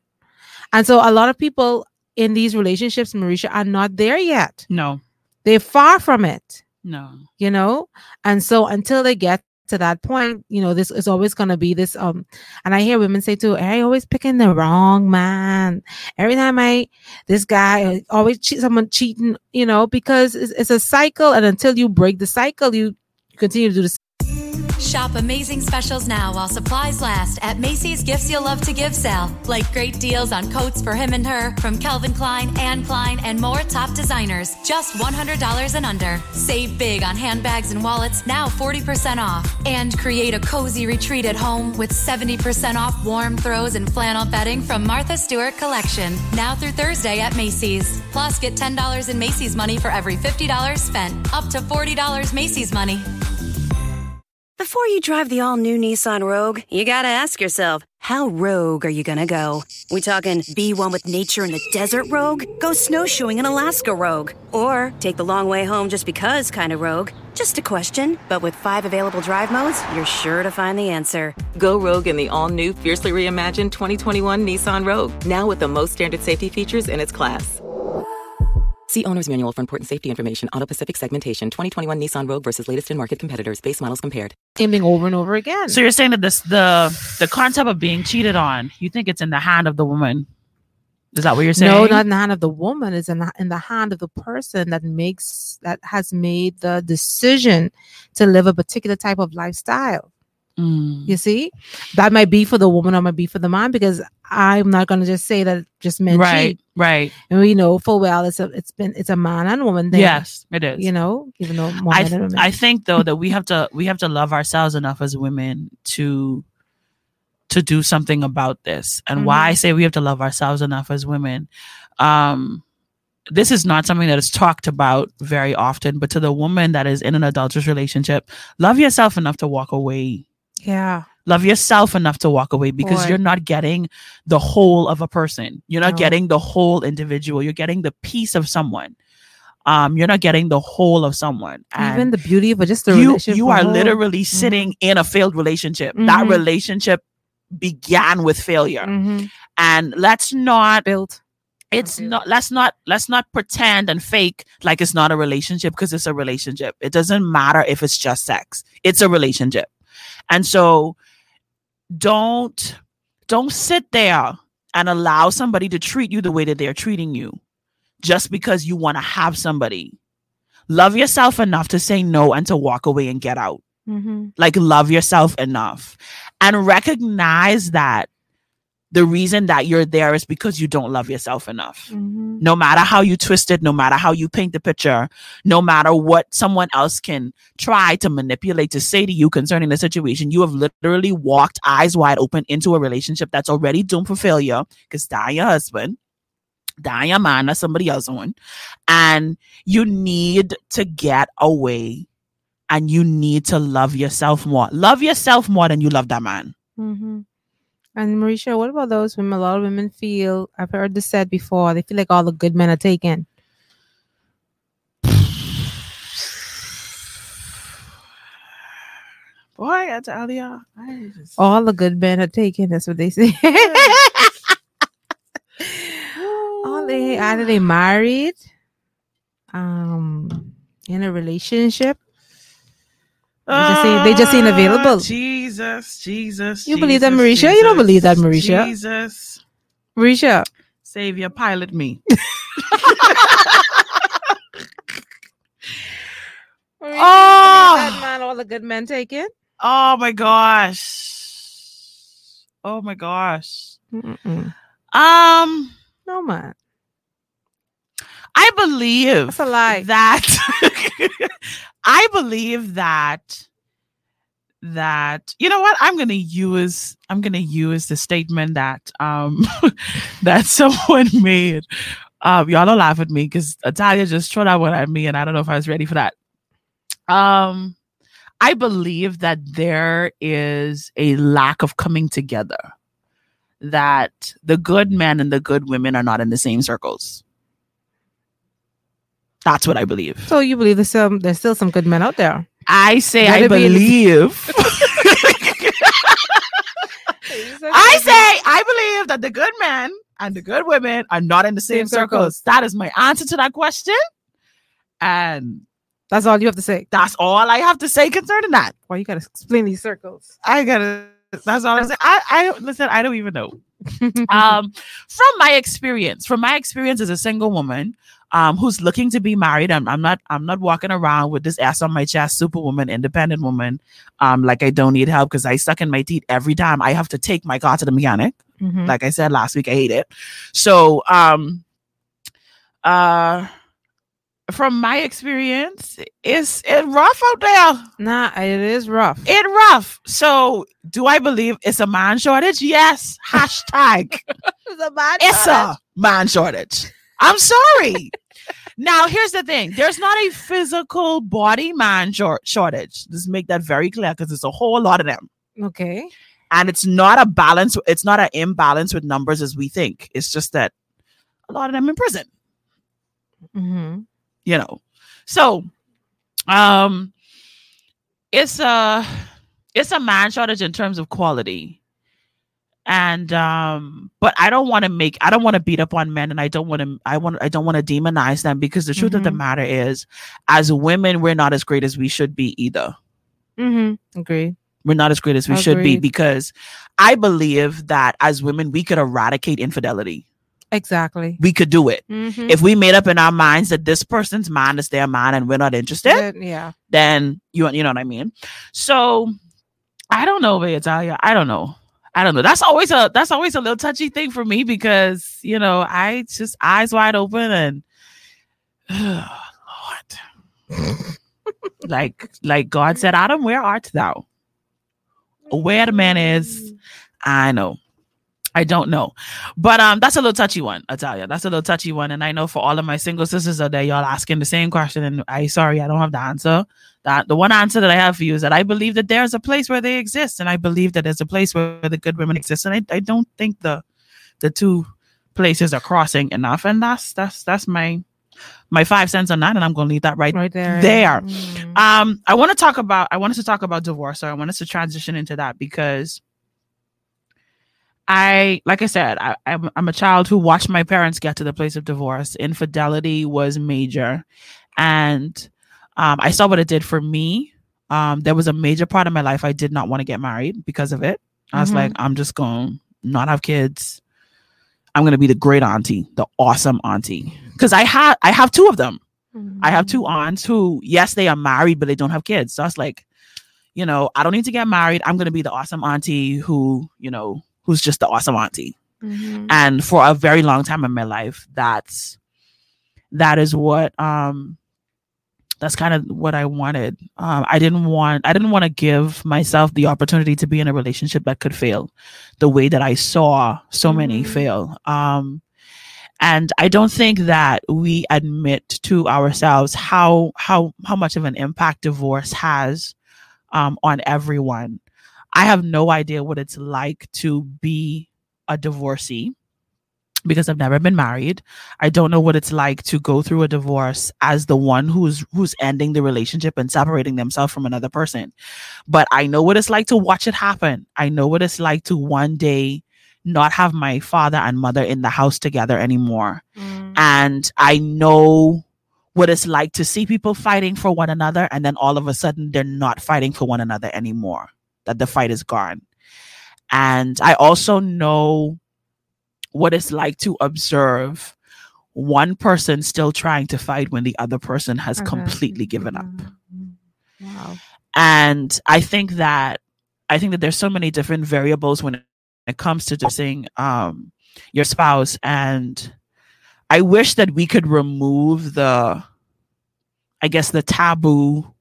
And so, a lot of people in these relationships, Mericha, are not there yet. No, They're far from it, no. you know. And so, until they get to that point, you know, this is always going to be this. Um, and I hear women say too, I always picking the wrong man. Every time I, this guy uh, always cheat, someone cheating, you know, because it's, it's a cycle. And until you break the cycle, you continue to do the Shop amazing specials now while supplies last at Macy's Gifts You'll Love to Give sale. Like great deals on coats for him and her from Calvin Klein, Anne Klein, and more top designers. Just $100 and under. Save big on handbags and wallets, now 40% off. And create a cozy retreat at home with 70% off warm throws and flannel bedding from Martha Stewart Collection. Now through Thursday at Macy's. Plus, get $10 in Macy's money for every $50 spent. Up to $40 Macy's money. Before you drive the all new Nissan Rogue, you gotta ask yourself, how rogue are you gonna go? We talking be one with nature in the desert rogue? Go snowshoeing in Alaska rogue? Or take the long way home just because kind of rogue? Just a question, but with five available drive modes, you're sure to find the answer. Go rogue in the all new, fiercely reimagined 2021 Nissan Rogue, now with the most standard safety features in its class. See Owner's Manual for important safety information. AutoPacific segmentation 2021 Nissan Rogue versus latest in market competitors. Base models compared. same thing over and over again. So you're saying that this the the concept of being cheated on, you think it's in the hand of the woman? Is that what you're saying? No, not in the hand of the woman. It's in the, in the hand of the person that makes that has made the decision to live a particular type of lifestyle. Mm. You see, that might be for the woman or might be for the man because I'm not going to just say that just men Right, cheat. right. And we know full well it's a it's been it's a man and woman thing. Yes, it is. you know, even though I women. I think though that we have to we have to love ourselves enough as women to to do something about this. And why I say we have to love ourselves enough as women, um, this is not something that is talked about very often. But to the woman that is in an adulterous relationship, love yourself enough to walk away. Yeah, Love yourself enough to walk away because Boy. you're not getting the whole of a person. You're not No. getting the whole individual. You're getting the piece of someone. Um, you're not getting the whole of someone. even the beauty of just the you relationship you are whole. literally sitting in a failed relationship. That Mhm. relationship began with failure. Mhm. And let's not build it's not let's not let's not pretend and fake like it's not a relationship because it's a relationship. It doesn't matter if it's just sex. It's a relationship. And so don't don't sit there and allow somebody to treat you the way that they're treating you just because you want to have somebody. Love yourself enough to say no and to walk away and get out Mhm. like love yourself enough and recognize that the reason that you're there is because you don't love yourself enough Mhm. no matter how you twist it no matter how you paint the picture no matter what someone else can try to manipulate to say to you concerning the situation you have literally walked eyes wide open into a relationship that's already doomed for failure because die your husband die your man or somebody else on and you need to get away and you need to love yourself more. Love yourself more than you love that man. hmm And Mericha, what about those women? A lot of women feel, I've heard this said before, they feel like all the good men are taken. Boy, I tell ya, I just- All the good men are taken. That's what they say. all they either they married, um, in a relationship. They just ain't, they just ain't Ah, available. Jesus, Jesus. You believe that, Jesus, Mericha? You don't believe that, Mericha? Jesus, Mericha, Savior, pilot me. Mericha, Oh! that man, all the good men taken. Oh my gosh. Oh my gosh. Mm-mm. Um, No man, I believe That's a lie. that I believe that that you know what I'm gonna use I'm gonna use the statement that um that someone made. Um y'all don't laugh at me because Italia just threw that one at me and I don't know if I was ready for that. Um I believe that there is a lack of coming together. That the good men and the good women are not in the same circles. That's what I believe. so you believe there's some there's still some good men out there. I say I Better be believe. I say I believe that the good men and the good women are not in the same, Same circles. circles. That is my answer to that question. And That's all you have to say. That's all I have to say concerning that. Why you gotta explain these circles? I gotta. That's all I'm saying. I, I listen. I don't even know. um, from my experience, from my experience as a single woman, um, who's looking to be married, I'm, I'm not. I'm not walking around with this ass on my chest, superwoman, independent woman. Um, like I don't need help because I suck in my teeth every time I have to take my car to the mechanic. Mhm. Like I said last week, I hate it. So, um, uh, from my experience, it's it's rough out there. Nah, it is rough. It rough. So, do I believe it's a man shortage? Yes. Hashtag. It's a bad it's a man shortage. I'm sorry. Now, here's the thing: there's not a physical body man short shortage. Let's make that very clear because there's a whole lot of them Okay. and it's not a balance it's not an imbalance with numbers as we think it's just that a lot of them in prison Mm-hmm. you know so um it's a it's a man shortage in terms of quality and um but i don't want to make i don't want to beat up on men and i don't want to i want i don't want to demonize them because the truth of the Mhm. matter is as women we're not as great as we should be either Mm-hmm. Agree. we're not as great as we should be because I believe that as women we could eradicate infidelity. Exactly. We could do it. Mhm. If we made up in our minds that this person's mind is their mind and we're not interested, yeah. then you you know what I mean. So I don't know, Italia. I don't know. I don't know. That's always a that's always a little touchy thing for me because you know I just eyes wide open and Lord, like like God said, Adam, where art thou? Where the man is, I know. I don't know. But um that's a little touchy one, I tell you. That's a little touchy one. And I know for all of my single sisters out there, y'all asking the same question. And I sorry, I don't have the answer. That the one answer that I have for you is that I believe that there's a place where they exist. And I believe that there's a place where the good women exist. And I, I don't think the the two places are crossing enough. And that's that's that's my my five cents on that. And I'm gonna leave that right, Right there. there. Mm. Um, I want to talk about I wanted to talk about divorce, so I wanted to transition into that because I, like I said, I, I'm, I'm a child who watched my parents get to the place of divorce. Infidelity was major, and um, I saw what it did for me. Um, there was a major part of my life I did not want to get married because of it. I was Mhm. like, I'm just going to not have kids. I'm going to be the great auntie, the awesome auntie, because I had I have two of them. I have two aunts who, yes, they are married, but they don't have kids. So I was like, you know, I don't need to get married. I'm going to be the awesome auntie who, you know, who's just the awesome auntie. Mhm. And for a very long time in my life, that's that is what um that's kind of what I wanted. Um, I didn't want I didn't want to give myself the opportunity to be in a relationship that could fail, the way that I saw so many Mhm. fail. Um, and I don't think that we admit to ourselves how how how much of an impact divorce has um, on everyone. I have no idea what it's like to be a divorcee because I've never been married. I don't know what it's like to go through a divorce as the one who's who's ending the relationship and separating themselves from another person. But I know what it's like to watch it happen. I know what it's like to one day not have my father and mother in the house together anymore. Mm. And I know what it's like to see people fighting for one another and then all of a sudden they're not fighting for one another anymore. That the fight is gone. And I also know what it's like to observe one person still trying to fight when the other person has Okay. completely given up. Mhm. Wow. And I think that I think that there's so many different variables when it comes to divorcing um your spouse and I wish that we could remove the I guess the taboo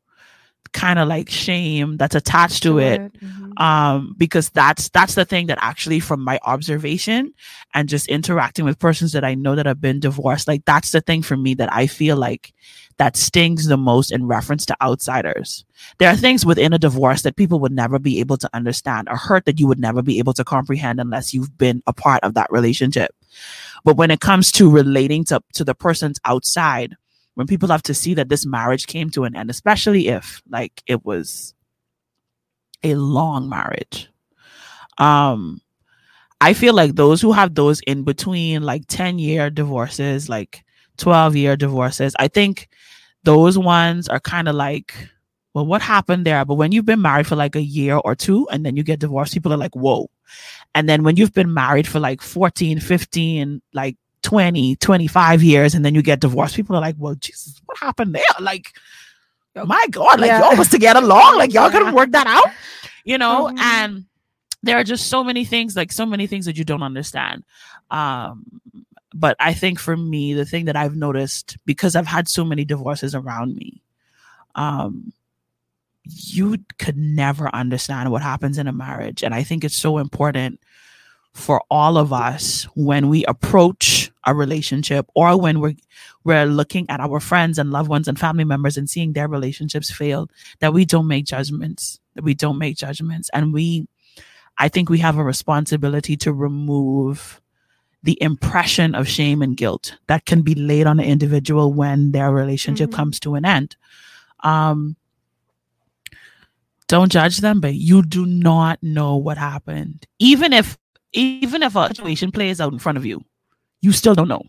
kind of like shame that's attached to it Mhm. um because that's that's the thing that actually from my observation and just interacting with persons that i know that have been divorced like that's the thing for me that i feel like that stings the most in reference to outsiders. There are things within a divorce that people would never be able to understand or hurt that you would never be able to comprehend unless you've been a part of that relationship. But when it comes to relating to to the persons outside when people have to see that this marriage came to an end especially if like it was a long marriage. Um, I feel like those who have those in between, like 10 year divorces, like 12 year divorces, I think those ones are kind of like, well, what happened there? But when you've been married for like a year or two and then you get divorced, people are like, whoa. And then when you've been married for like 14, 15, like 20, 25 years, and then you get divorced, people are like, well, Jesus, what happened there? Like, my God, like Yeah. y'all was to get along, like y'all could have worked that out, you know? Mhm. And there are just so many things, like so many things that you don't understand. Um, but I think for me, the thing that I've noticed because I've had so many divorces around me, um, you could never understand what happens in a marriage. And I think it's so important for all of us when we approach a relationship or when we're we're looking at our friends and loved ones and family members and seeing their relationships fail that we don't make judgments that we don't make judgments. And we i think we have a responsibility to remove the impression of shame and guilt that can be laid on an individual when their relationship Mhm. comes to an end. Um don't judge them but you do not know what happened. Even if even if a situation plays out in front of you you still don't know.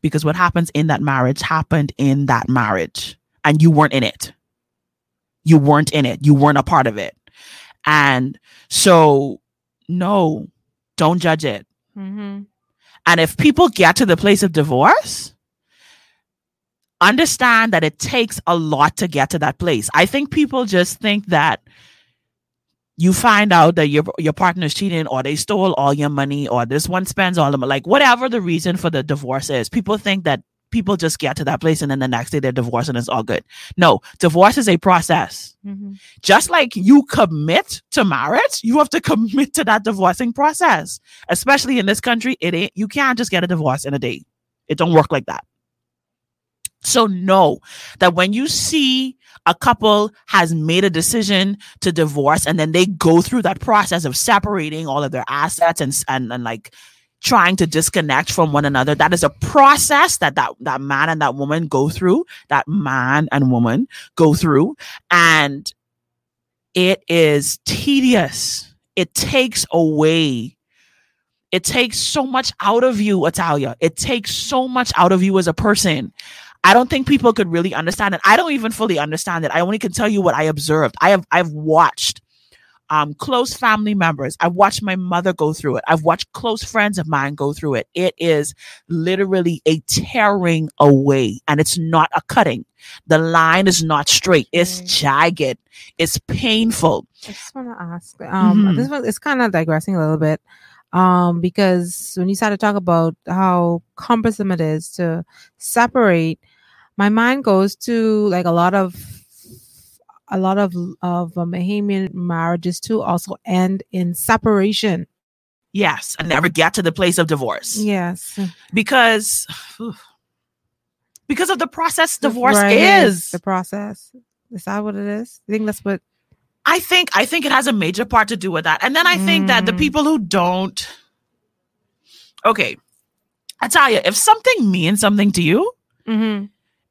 Because what happens in that marriage happened in that marriage and you weren't in it. You weren't in it. You weren't a part of it. And so no don't judge it. Mm-hmm. and if people get to the place of divorce, understand that it takes a lot to get to that place. I think people just think that you find out that your your partner's cheating or they stole all your money or this one spends all the money, like whatever the reason for the divorce is. People think that people just get to that place and then the next day they're divorced and it's all good. No, divorce is a process Mm-hmm. just like you commit to marriage, you have to commit to that divorcing process. Especially in this country, it ain't you can't just get a divorce in a day. It don't work like that. So know that when you see a couple has made a decision to divorce and then they go through that process of separating all of their assets and and, and like trying to disconnect from one another that is a process that, that that man and that woman go through that man and woman go through. And it is tedious. It takes away. It takes so much out of you Italia. it takes so much out of you as a person i don't think people could really understand it i don't even fully understand it i only can tell you what i observed i have i've watched um, close family members. I've watched my mother go through it. I've watched close friends of mine go through it. It is literally a tearing away and it's not a cutting. The line is not straight. It's jagged. It's painful. I just want to ask. Um, Mhm. this one it's kind of digressing a little bit, um, because when you started to talk about how cumbersome it is to separate, my mind goes to like a lot of a lot of of um, Bahamian marriages too also end in separation. Yes. And never get to the place of divorce Yes, because, because of the process divorce Right, is. the process. Is that what it is? I think that's what. I think I think it has a major part to do with that. And then I think that the Mm. people who don't Okay. I tell you, if something means something to you, Mm-hmm.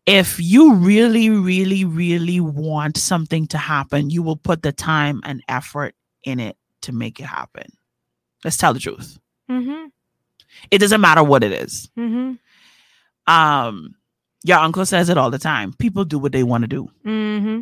If you really really really want something to happen, you will put the time and effort in it to make it happen. Let's tell the truth. Mm-hmm. It doesn't matter what it is. Mm-hmm. Um your uncle says it all the time. People do what they want to do. Mm-hmm.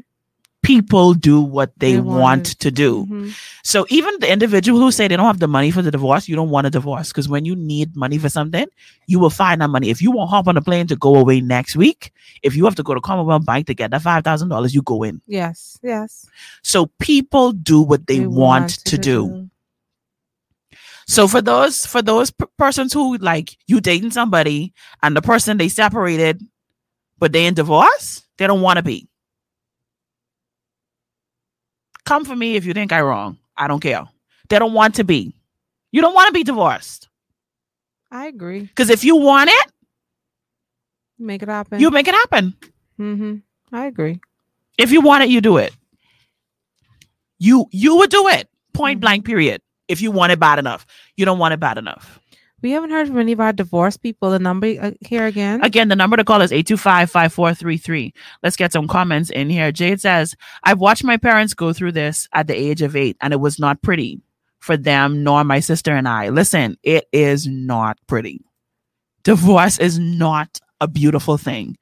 People do what they, They want, want. to do. Mm-hmm. So even the individual who say they don't have the money for the divorce, you don't want a divorce because when you need money for something, you will find that money. If you won't hop on a plane to go away next week, if you have to go to Commonwealth Bank to get that five thousand dollars, you go in. Yes. Yes. So people do what they, want, to do. So for those for those p- persons who like you dating somebody and the person they separated, but they in divorce, they don't want to be. Come for me if you think I wrong. I don't care. They don't want to be. You don't want to be divorced I agree. because if you want it, Make it happen. you make it happen. mm-hmm. I agree. If you want it, you do it. You you would do it. Point Mhm. blank. Period. If you want it bad enough, you don't want it bad enough. We haven't heard from any of our divorced people. The number uh, here again. Again, the number to call is 825-5433. Let's get some comments in here. Jade says, I've watched my parents go through this at the age of eight, and it was not pretty for them nor my sister and I. Listen, it is not pretty. Divorce is not a beautiful thing.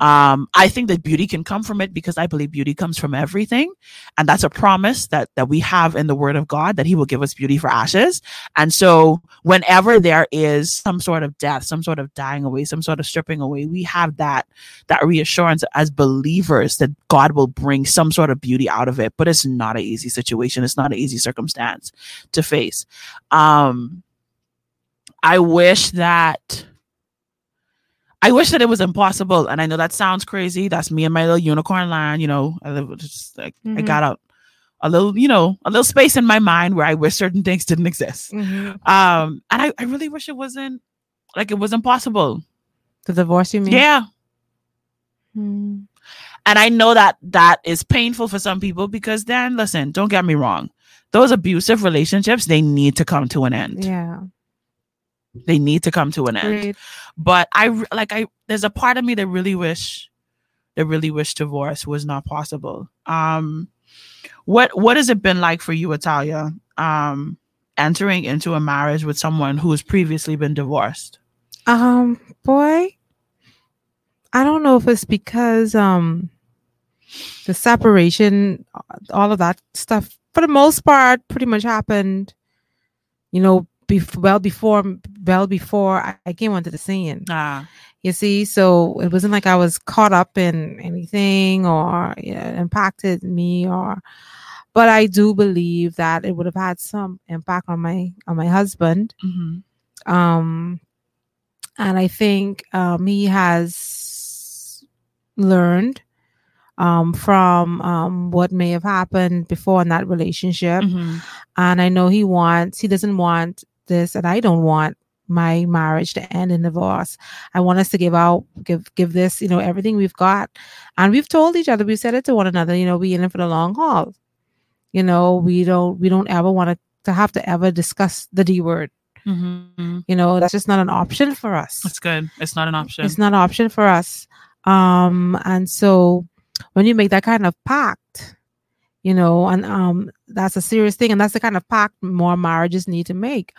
Um, I think that beauty can come from it because I believe beauty comes from everything. And that's a promise that, that we have in the word of God that he will give us beauty for ashes. And so whenever there is some sort of death, some sort of dying away, some sort of stripping away, we have that, that reassurance as believers that God will bring some sort of beauty out of it. But it's not an easy situation. It's not an easy circumstance to face. Um, I wish that I wish that it was impossible. And I know that sounds crazy. That's me and my little unicorn line. You know, I live just like I Mhm. got a, a little, you know, a little space in my mind where I wish certain things didn't exist. Mhm. Um, and I, I really wish it wasn't like it was impossible. The divorce, you mean? Yeah. Mm. And I know that that is painful for some people because then listen, don't get me wrong. Those abusive relationships, they need to come to an end. Yeah. They need to come to an end. But I like I there's a part of me that really wish that really wish divorce was not possible. Um what what has it been like for you, Italia? Um entering into a marriage with someone who has previously been divorced? Um, boy, I don't know if it's because um the separation, all of that stuff, for the most part, pretty much happened. You know, bef- well before, well before I, I came onto the scene. Ah, You see, so it wasn't like I was caught up in anything or yeah, impacted me or. But I do believe that it would have had some impact on my on my husband mhm. um and i think um he has learned um from um what may have happened before in that relationship Mhm. and i know he wants he doesn't want this and i don't want my marriage to end in divorce i want us to give out give give this you know everything we've got and we've told each other we've said it to one another you know we in it for the long haul you know we don't we don't ever want to to have to ever discuss the d word Mhm. you know that's just not an option for us That's good. It's not an option. it's not an option for us um and so when you make that kind of pact you know and um that's a serious thing and that's the kind of pact more marriages need to make.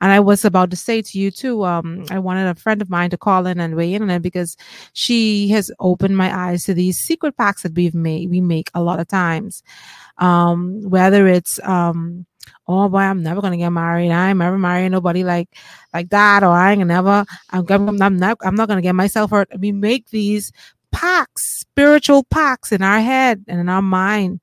And i was about to say to you too um i wanted a friend of mine to call in and weigh in on it because she has opened my eyes to these secret pacts that we've made we make a lot of times. Um whether it's um oh boy i'm never gonna get married i'm never marrying nobody like like that or i ain't never i'm, I'm, I'm not i'm not gonna get myself hurt. We make these pacts spiritual pacts in our head and in our mind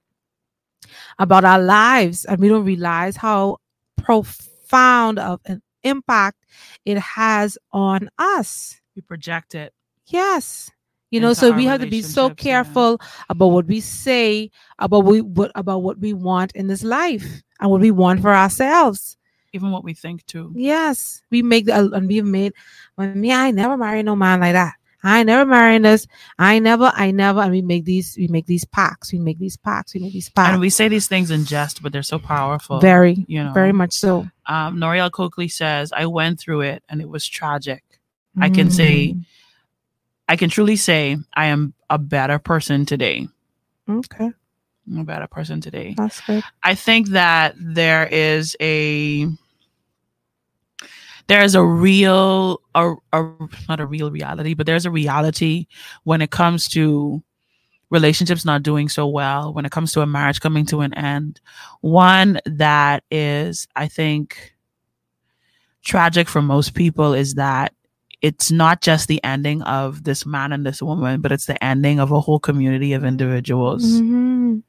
about our lives and we don't realize how profound of an impact it has on us we project it. yes you know so we have to be so relationships, yeah. careful about what we say about we what about what we want in this life and what we want for ourselves Even what we think too. yes we make the and we've made well, me i never marry no man like that i ain't never marrying this i never i never and we make these we make these packs we make these packs we make these packs And we say these things in jest, but they're so powerful. very you know. very much so Um, Noriel Coakley says, I went through it and it was tragic. I can say, Mm, I can truly say I am a better person today. okay I'm a better person today. that's good I think that there is a there's a real a, a not a real reality, but there's a reality when it comes to relationships not doing so well, when it comes to a marriage coming to an end. One that is, I think, tragic for most people is that it's not just the ending of this man and this woman, but it's the ending of a whole community of individuals. Mhm.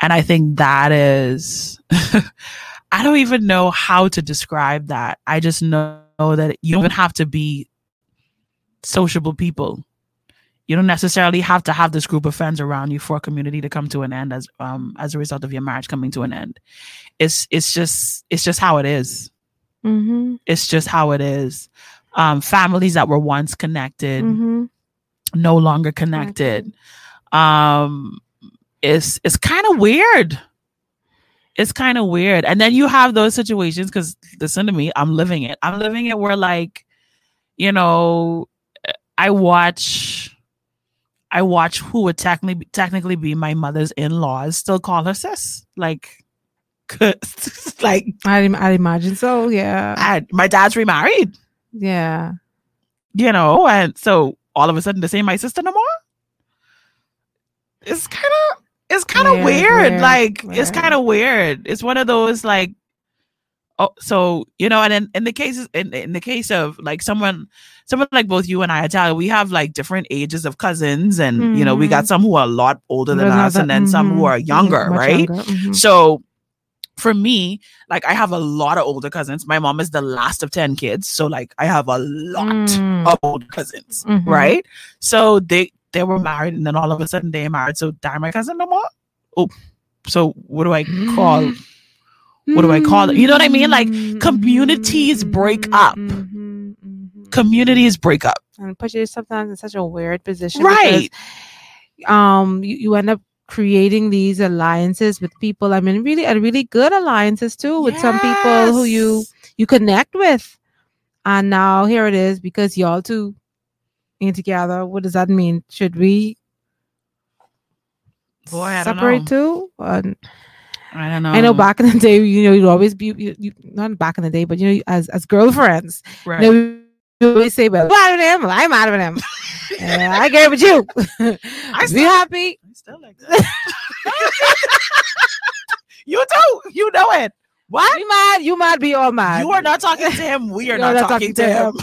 And I think that is, I don't even know how to describe that. I just know that you don't have to be sociable people. You don't necessarily have to have this group of friends around you for a community to come to an end as um as a result of your marriage coming to an end. It's it's just it's just how it is. Mhm. It's just how it is. Um, families that were once connected Mhm. no longer connected. Um, it's it's kind of weird. It's kind of weird. And then you have those situations because listen to me, I'm living it. I'm living it where like, you know, I watch I watch who would technically technically be my mother's in-laws still call her sis. Like like I, I imagine so yeah I, my dad's remarried. yeah you know, and so all of a sudden, this ain't my sister no more. It's kind of, it's kind of Weird, weird. weird, Like it's kind of weird. It's one of those like, oh, so you know, and in, in the cases, in, in the case of like someone, someone like both you and I, Italia, we have like different ages of cousins, and you know, we got some who are a lot older than us, and then some who mhm, are younger, right? younger, mhm. So for me, like I have a lot of older cousins. My mom is the last of 10 kids. So like I have a lot Mm. of older cousins. Mhm. Right. So they they were married and then all of a sudden they're married. So my cousin no more. Oh, so what do I call mm-hmm. what do I call it? You know what I mean? Like mm-hmm. communities break mm-hmm. up. Communities break up. and put you sometimes in such a weird position Right. because, um you, you end up creating these alliances with people i mean really and really good alliances too with some people who you you connect with and now here it is because y'all two ain't together what does that mean should we Boy, I separate too Uh, I don't know. I know back in the day, you know, you'd always be you, you, not back in the day, but you know, as as girlfriends, Right. you know, we always say, "Well, I'm out of him. I'm out of him. Yeah, I get it with you. I be still- happy." I still like that. you do. You know it. What? You mad? You mad? Be all mad. You are not talking to him. We are You're not, talking, to him.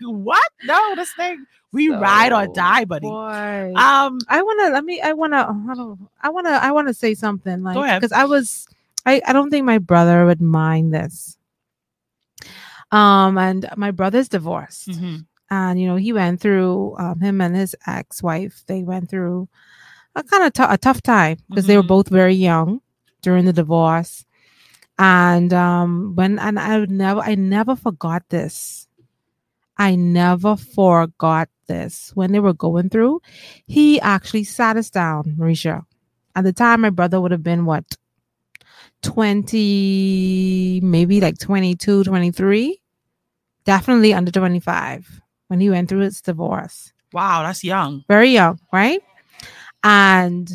him. what? No, this thing. We ride or die, buddy. Boy. Um, I wanna let me. I wanna. I don't. I wanna. I wanna say something. Like, ahead. because I was. I. I don't think my brother would mind this. Um, and my brother's divorced. mhm. and you know he went through um, him and his ex-wife they went through a kind of tou- a tough time because they were Mhm. both very young during the divorce and um when and i would never i never forgot this i never forgot this when they were going through he actually sat us down Mericha at the time my brother would have been what 20 maybe like 22 23 definitely under 25 when he went through his divorce. Wow, that's young. Very young, right? And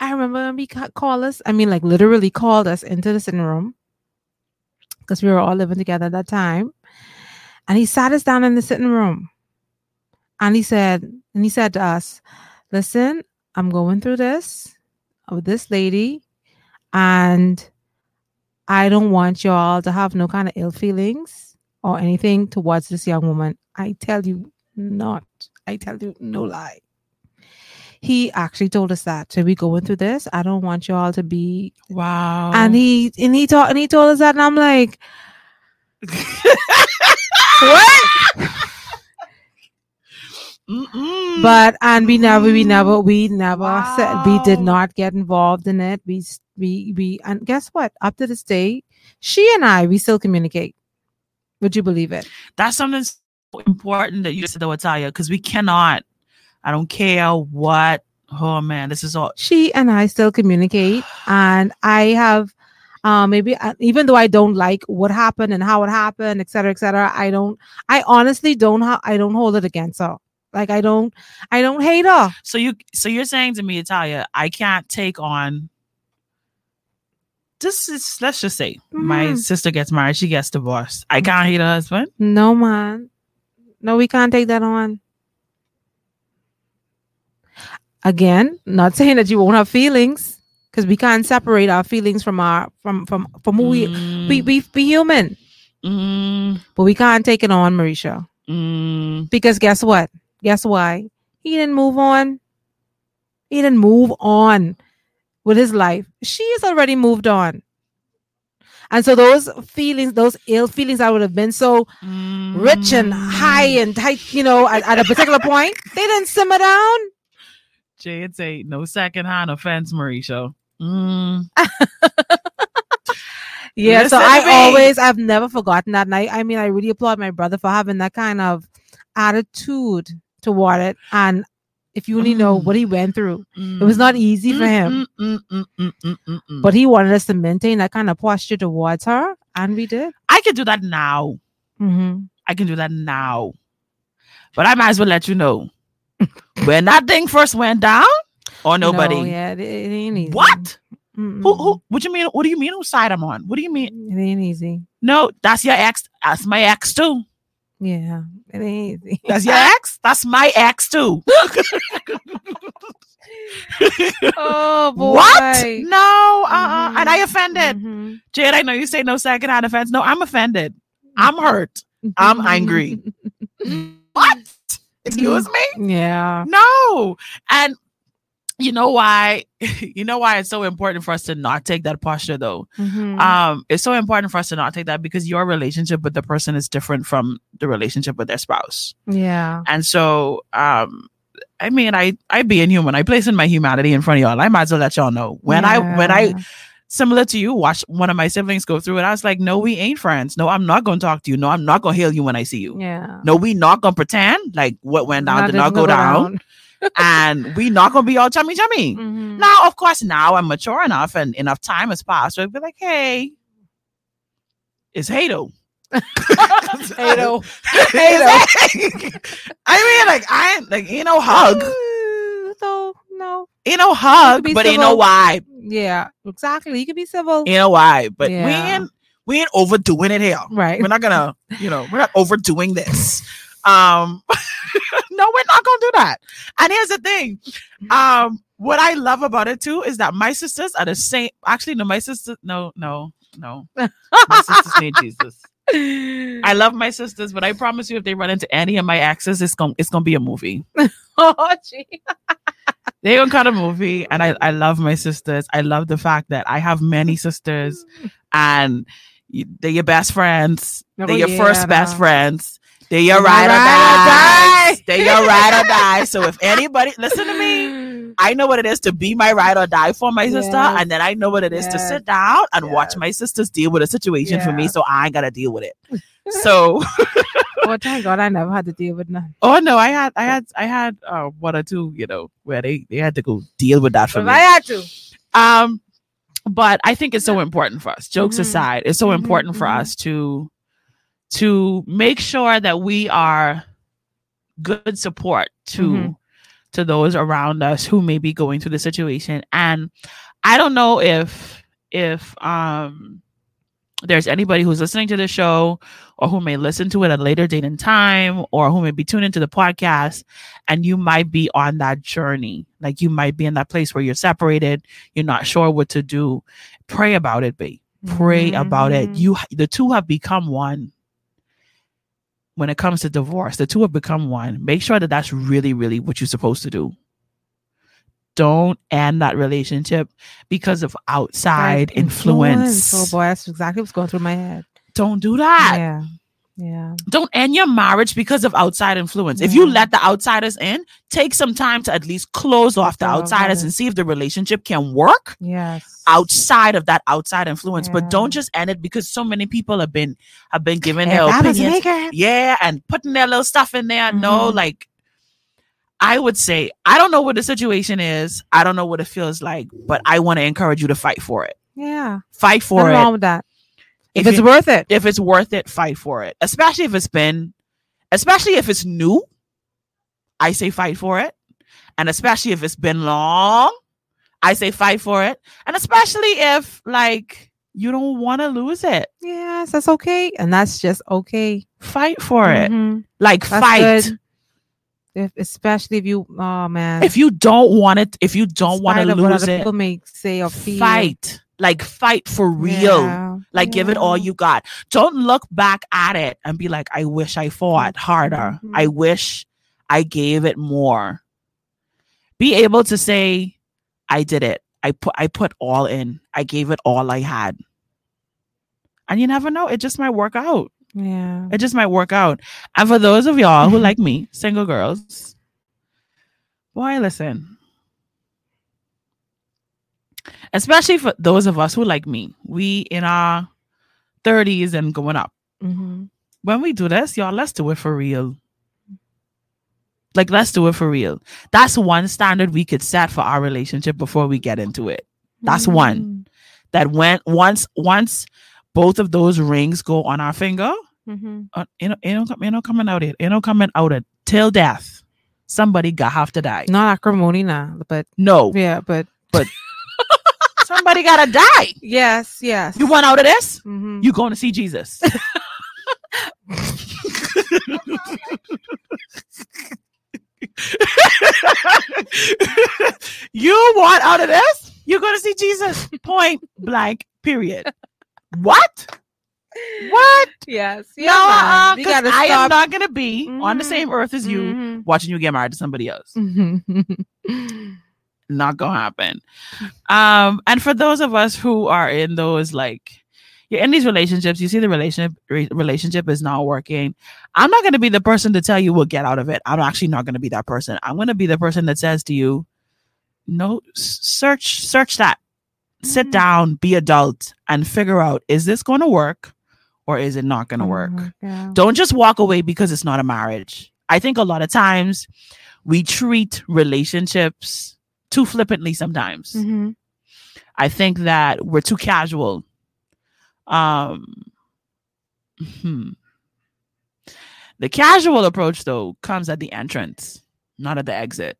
I remember when he called us, I mean, like literally called us into the sitting room because we were all living together at that time. And he sat us down in the sitting room and he said, and he said to us, Listen, I'm going through this with this lady, and I don't want y'all to have no kind of ill feelings or anything towards this young woman. I tell you not. I tell you no lie. He actually told us that. So we going through this. I don't want y'all to be Wow. and he and he told and he told us that and I'm like what? Mm-mm. But and we never we never mm. we never said we did not get involved in it. We we we and guess what? Up to this day, she and I we still communicate. Would you believe it? that's something so important that you said though, Italia, because we cannot. I don't care what. Oh man, this is all. she and I still communicate, and I have, uh, maybe uh, even though I don't like what happened and how it happened, et cetera, et cetera. I don't. I honestly don't. Ha- I don't hold it against her. Like I don't. I don't hate her. So you, so you're saying to me, Italia, I can't take on. This is let's just say my Mhm. sister gets married, she gets divorced. I can't hate her husband. No man. No, we can't take that on. Again, not saying that you won't have feelings, because we can't separate our feelings from our from from from who we we we be human. Mm, But we can't take it on, Mericha. mm, Because guess what? Guess why? He didn't move on. He didn't move on with his life. She's already moved on. And so those feelings, those ill feelings that would have been so rich and high and tight, you know, at, at a particular point, they didn't simmer down. And say no second hand offense, Mericha. Mm. Yeah, so Listen to I always, I've never forgotten that. And I, mean, I really applaud my brother for having that kind of attitude toward it. And if you only know Mm. what he went through, it was not easy for him. Mm, mm, mm, mm, mm, mm. But he wanted us to maintain that kind of posture towards her, and we did. I can do that now. hmm I can do that now. But I might as well let you know when that thing first went down, or nobody. No, yeah, it, it ain't easy. What? Mm-mm. Who? Who? What you mean? What do you mean? Whose side I'm on? What do you mean? It ain't easy. No, that's your ex. That's my ex too. Yeah, it ain't easy. That's your ex? That's my ex too. oh boy. What? No, uh-uh. And I offended. Mhm. Jade, I know you say no secondhand offense. No, I'm offended. I'm hurt. I'm angry. what? Excuse me? Yeah. No. And you know why? You know why it's so important for us to not take that posture though. Mhm. Um, it's so important for us to not take that because your relationship with the person is different from the relationship with their spouse. yeah. And so, um, I mean, I I being human, I place in my humanity in front of y'all. I might as well let y'all know when I when I Yeah. Similar to you watch one of my siblings go through it. I was like, no, we ain't friends. No, I'm not gonna talk to you. No, I'm not gonna hail you when I see you. Yeah. No, we not gonna pretend like what went down Not did not go down, and we not gonna be all chummy chummy. Mhm. Now, of course, now I'm mature enough and enough time has passed. So I'd be like, hey, it's Hato. Hato. I mean, like, I like you know, hug, So no. ain't no hug, but ain't no civil. vibe, Yeah. Exactly. You can be civil. ain't no vibe. But we ain't we ain't overdoing it here. Right. We're not gonna, you know, we're not overdoing this. Um, no, we're not gonna do that. And here's the thing. Um, what I love about it too is that my sisters are the same. Actually, no, my sister, no, no, no. My sisters need Jesus. I love my sisters, but I promise you, if they run into any of my exes, it's gonna it's gonna be a movie. oh, gee. They're gonna cut a movie, and I I love my sisters. I love the fact that I have many sisters, and you- they're your best friends. Oh, They're your yeah, first best friends. They're your ride or ride or die. They're your ride or die. So if anybody listen to me, I know what it is to be my ride or die for my sister, Yes. and then I know what it is to sit down and watch my sisters deal with a situation for me, so I ain't gotta deal with it. So, oh, thank God I never had to deal with none. oh no, I had, I had, I had uh, one or two, you know, where they they had to go deal with that for If me. I had to. Um, but I think it's so important for us. Jokes Mhm. aside, it's so Mhm, important for mhm. us to to make sure that we are good support to Mhm. to those around us who may be going through the situation. And I don't know if if um there's anybody who's listening to the show or who may listen to it at a later date and time or who may be tuned into the podcast and you might be on that journey like you might be in that place where you're separated you're not sure what to do pray about it babe. Pray about it. Mhm. you the two have become one when it comes to divorce. The two have become one. Make sure that that's really really what you're supposed to do don't end that relationship because of outside Right, influence, Oh boy, that's exactly what's going through my head. don't do that Yeah. Yeah. don't end your marriage because of outside influence. If you let the outsiders in, take some time to at least close off the off outsiders and see if the relationship can work Yes. outside of that outside influence. But don't just end it because so many people have been have been giving If their I opinions. Yeah, and putting their little stuff in there. No, Mhm. like I would say, I don't know what the situation is. I don't know what it feels like, but I want to encourage you to fight for it. Yeah. Fight for Nothing it. wrong with that. If, If it's it- worth it. if it's worth it, fight for it. Especially if it's been, especially if it's new, I say fight for it. And especially if it's been long, I say fight for it. And especially if like you don't want to lose it, Yes, that's okay. And that's just okay. fight for it. Mhm. Like That's fight. good. If, especially if you, oh man. If you don't want it, if you don't want to lose it, people may say or feel. fight. Like fight for real. Yeah, Like give it all you got. Don't look back at it and be like, I wish I fought harder. Mhm. I wish I gave it more. Be able to say, I did it. I put I put all in. I gave it all I had. And you never know. It just might work out. Yeah. It just might work out. And for those of y'all who like me, single girls, boy, listen. Especially for those of us who like me, we in our 30s and going up. Mhm. When we do this, y'all, let's do it for real. Like, let's do it for real. That's one standard we could set for our relationship before we get into it. That's one. That when once once both of those rings go on our finger. Mm-hmm. Uh, you know, you know, coming out it, you know, coming out it till death. Somebody got have to die. Not acrimony, nah, but no, yeah, but but somebody gotta die. Yes, yes. You want out of this? Mm-hmm. You going to see Jesus? you want out of this? You going to see Jesus. Point blank, period. What? What? Yes. no, uh, You 'cause gotta I am not gonna be on the Mhm. same earth as you, Mhm. watching you get married to somebody else. Mhm. Not gonna happen. Um, and for those of us who are in those like you're in these relationships, you see the relationship re- relationship is not working. I'm not gonna be the person to tell you we'll get out of it. I'm actually not gonna be that person. I'm gonna be the person that says to you, no, search, search that. Sit down, be adult, and figure out is this gonna work or is it not gonna work? Mhm. Yeah. Don't just walk away because it's not a marriage. I think a lot of times we treat relationships too flippantly sometimes. Mhm. I think that we're too casual. Um hmm. The casual approach though comes at the entrance, not at the exit.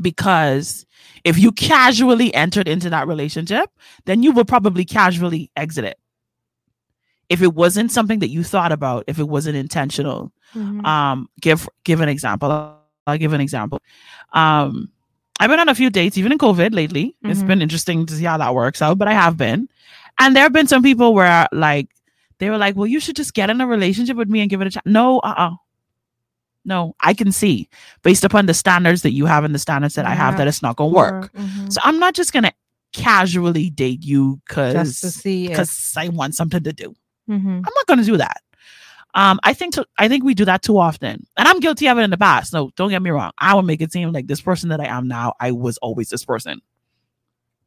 Because if you casually entered into that relationship, then you will probably casually exit it. If it wasn't something that you thought about, if it wasn't intentional, Mhm. um give give an example i'll give an example um i've been on a few dates even in covid lately it's Mhm. been interesting to see how that works out but i have been and there have been some people where like they were like well you should just get in a relationship with me and give it a chance no uh-uh no i can see based upon the standards that you have and the standards that i have that it's not gonna work Mhm. so i'm not just gonna casually date you to because because i want something to do Mhm. I'm not going to do that. Um, I think to, I think we do that too often, and I'm guilty of it in the past. No, don't get me wrong. I will make it seem like this person that I am now, I was always this person.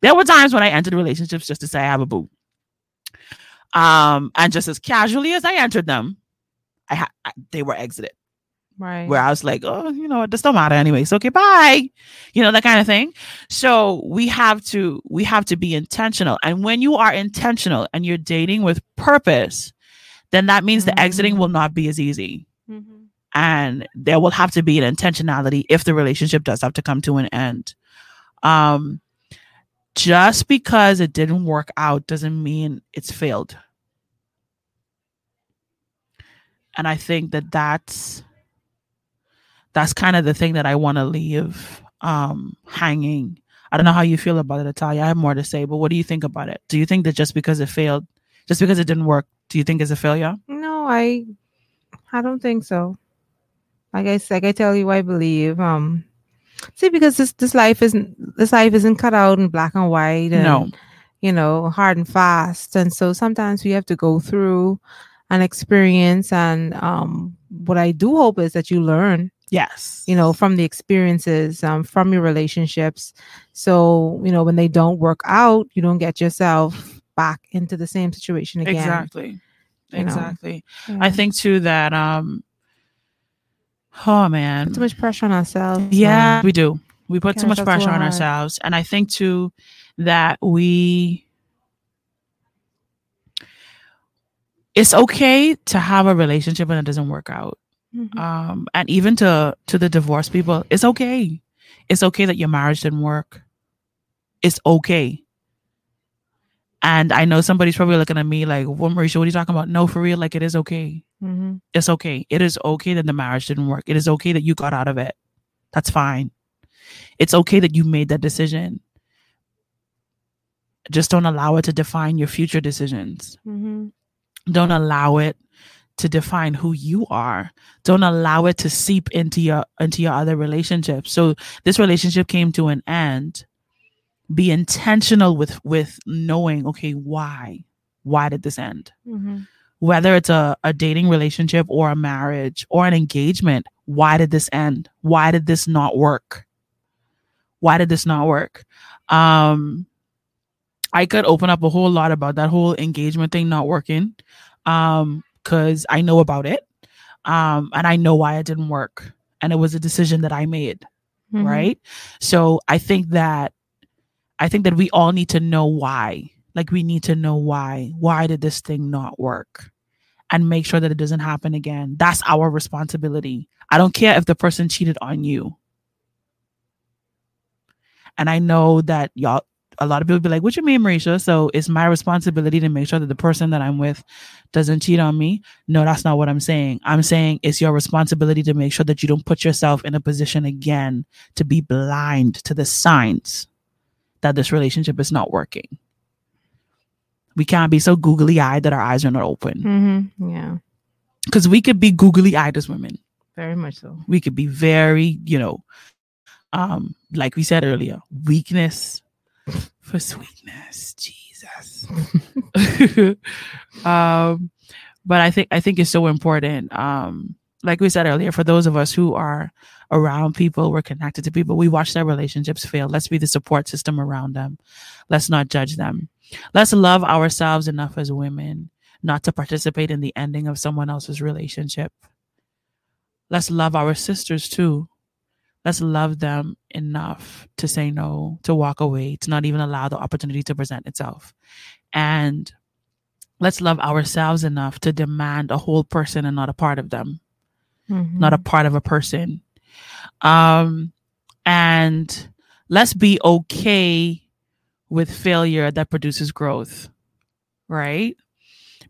There were times when I entered relationships just to say I have a boo, um, and just as casually as I entered them, I had they were exited. Right. Where I was like, oh, you know what, this don't matter anyway. So okay, bye. You know that kind of thing. So we have to we have to be intentional, and when you are intentional and you're dating with purpose, then that means the exiting will not be as easy. Mhm. And there will have to be an intentionality if the relationship does have to come to an end. Um, just because it didn't work out doesn't mean it's failed. And I think that that's that's kind of the thing that I want to leave um hanging. I don't know how you feel about it, Italia. I have more to say, but what do you think about it? Do you think that just because it failed, just because it didn't work, do you think it's a failure? No, I I don't think so. Like I like I tell you, I believe. Um see because this this life isn't this life isn't cut out in black and white and No. you know, hard and fast. And so sometimes we have to go through an experience and um what I do hope is that you learn Yes. you know from the experiences um, from your relationships so you know when they don't work out you don't get yourself back into the same situation again Exactly. you. Exactly. Yeah. I think too that um oh man. too much pressure on ourselves Yeah, um, we do. We put too much pressure on ourselves. And I think too that we it's okay to have a relationship and it doesn't work out. Mhm. Um and even to to the divorced people, it's okay. It's okay that your marriage didn't work. It's okay. And I know somebody's probably looking at me like, well, Mericha, what are you talking about? No, for real, like it is okay. Mhm. It's okay. It is okay that the marriage didn't work. It is okay that you got out of it. That's fine. It's okay that you made that decision. Just don't allow it to define your future decisions. Mhm. Don't allow it to define who you are. Don't allow it to seep into your into your other relationships. So this relationship came to an end. Be intentional with with knowing, okay, why? Why did this end? Mhm. whether it's a, a dating relationship or a marriage or an engagement why did this end why did this not work why did this not work um i could open up a whole lot about that whole engagement thing not working um because i know about it um and i know why it didn't work and it was a decision that i made Mhm. right? So i think that i think that we all need to know why like we need to know why why did this thing not work? And make sure that it doesn't happen again. That's our responsibility. I don't care if the person cheated on you. And i know that y'all a lot of people be like, "What you mean, Mericha?" So it's my responsibility to make sure that the person that I'm with doesn't cheat on me. No, that's not what I'm saying. I'm saying it's your responsibility to make sure that you don't put yourself in a position again to be blind to the signs that this relationship is not working. We can't be so googly eyed that our eyes are not open. Mm-hmm. Yeah, Because we could be googly eyed as women. very much so. We could be very, you know, um, like we said earlier, weakness for sweetness. Jesus. um, but I think I think it's so important. Um, like we said earlier, for those of us who are around people, we're connected to people, we watch their relationships fail. Let's be the support system around them. Let's not judge them. Let's love ourselves enough as women not to participate in the ending of someone else's relationship. Let's love our sisters too. Let's love them enough to say no, to walk away, to not even allow the opportunity to present itself. And let's love ourselves enough to demand a whole person and not a part of them, Mhm. not a part of a person. Um, and let's be okay with failure that produces growth, right?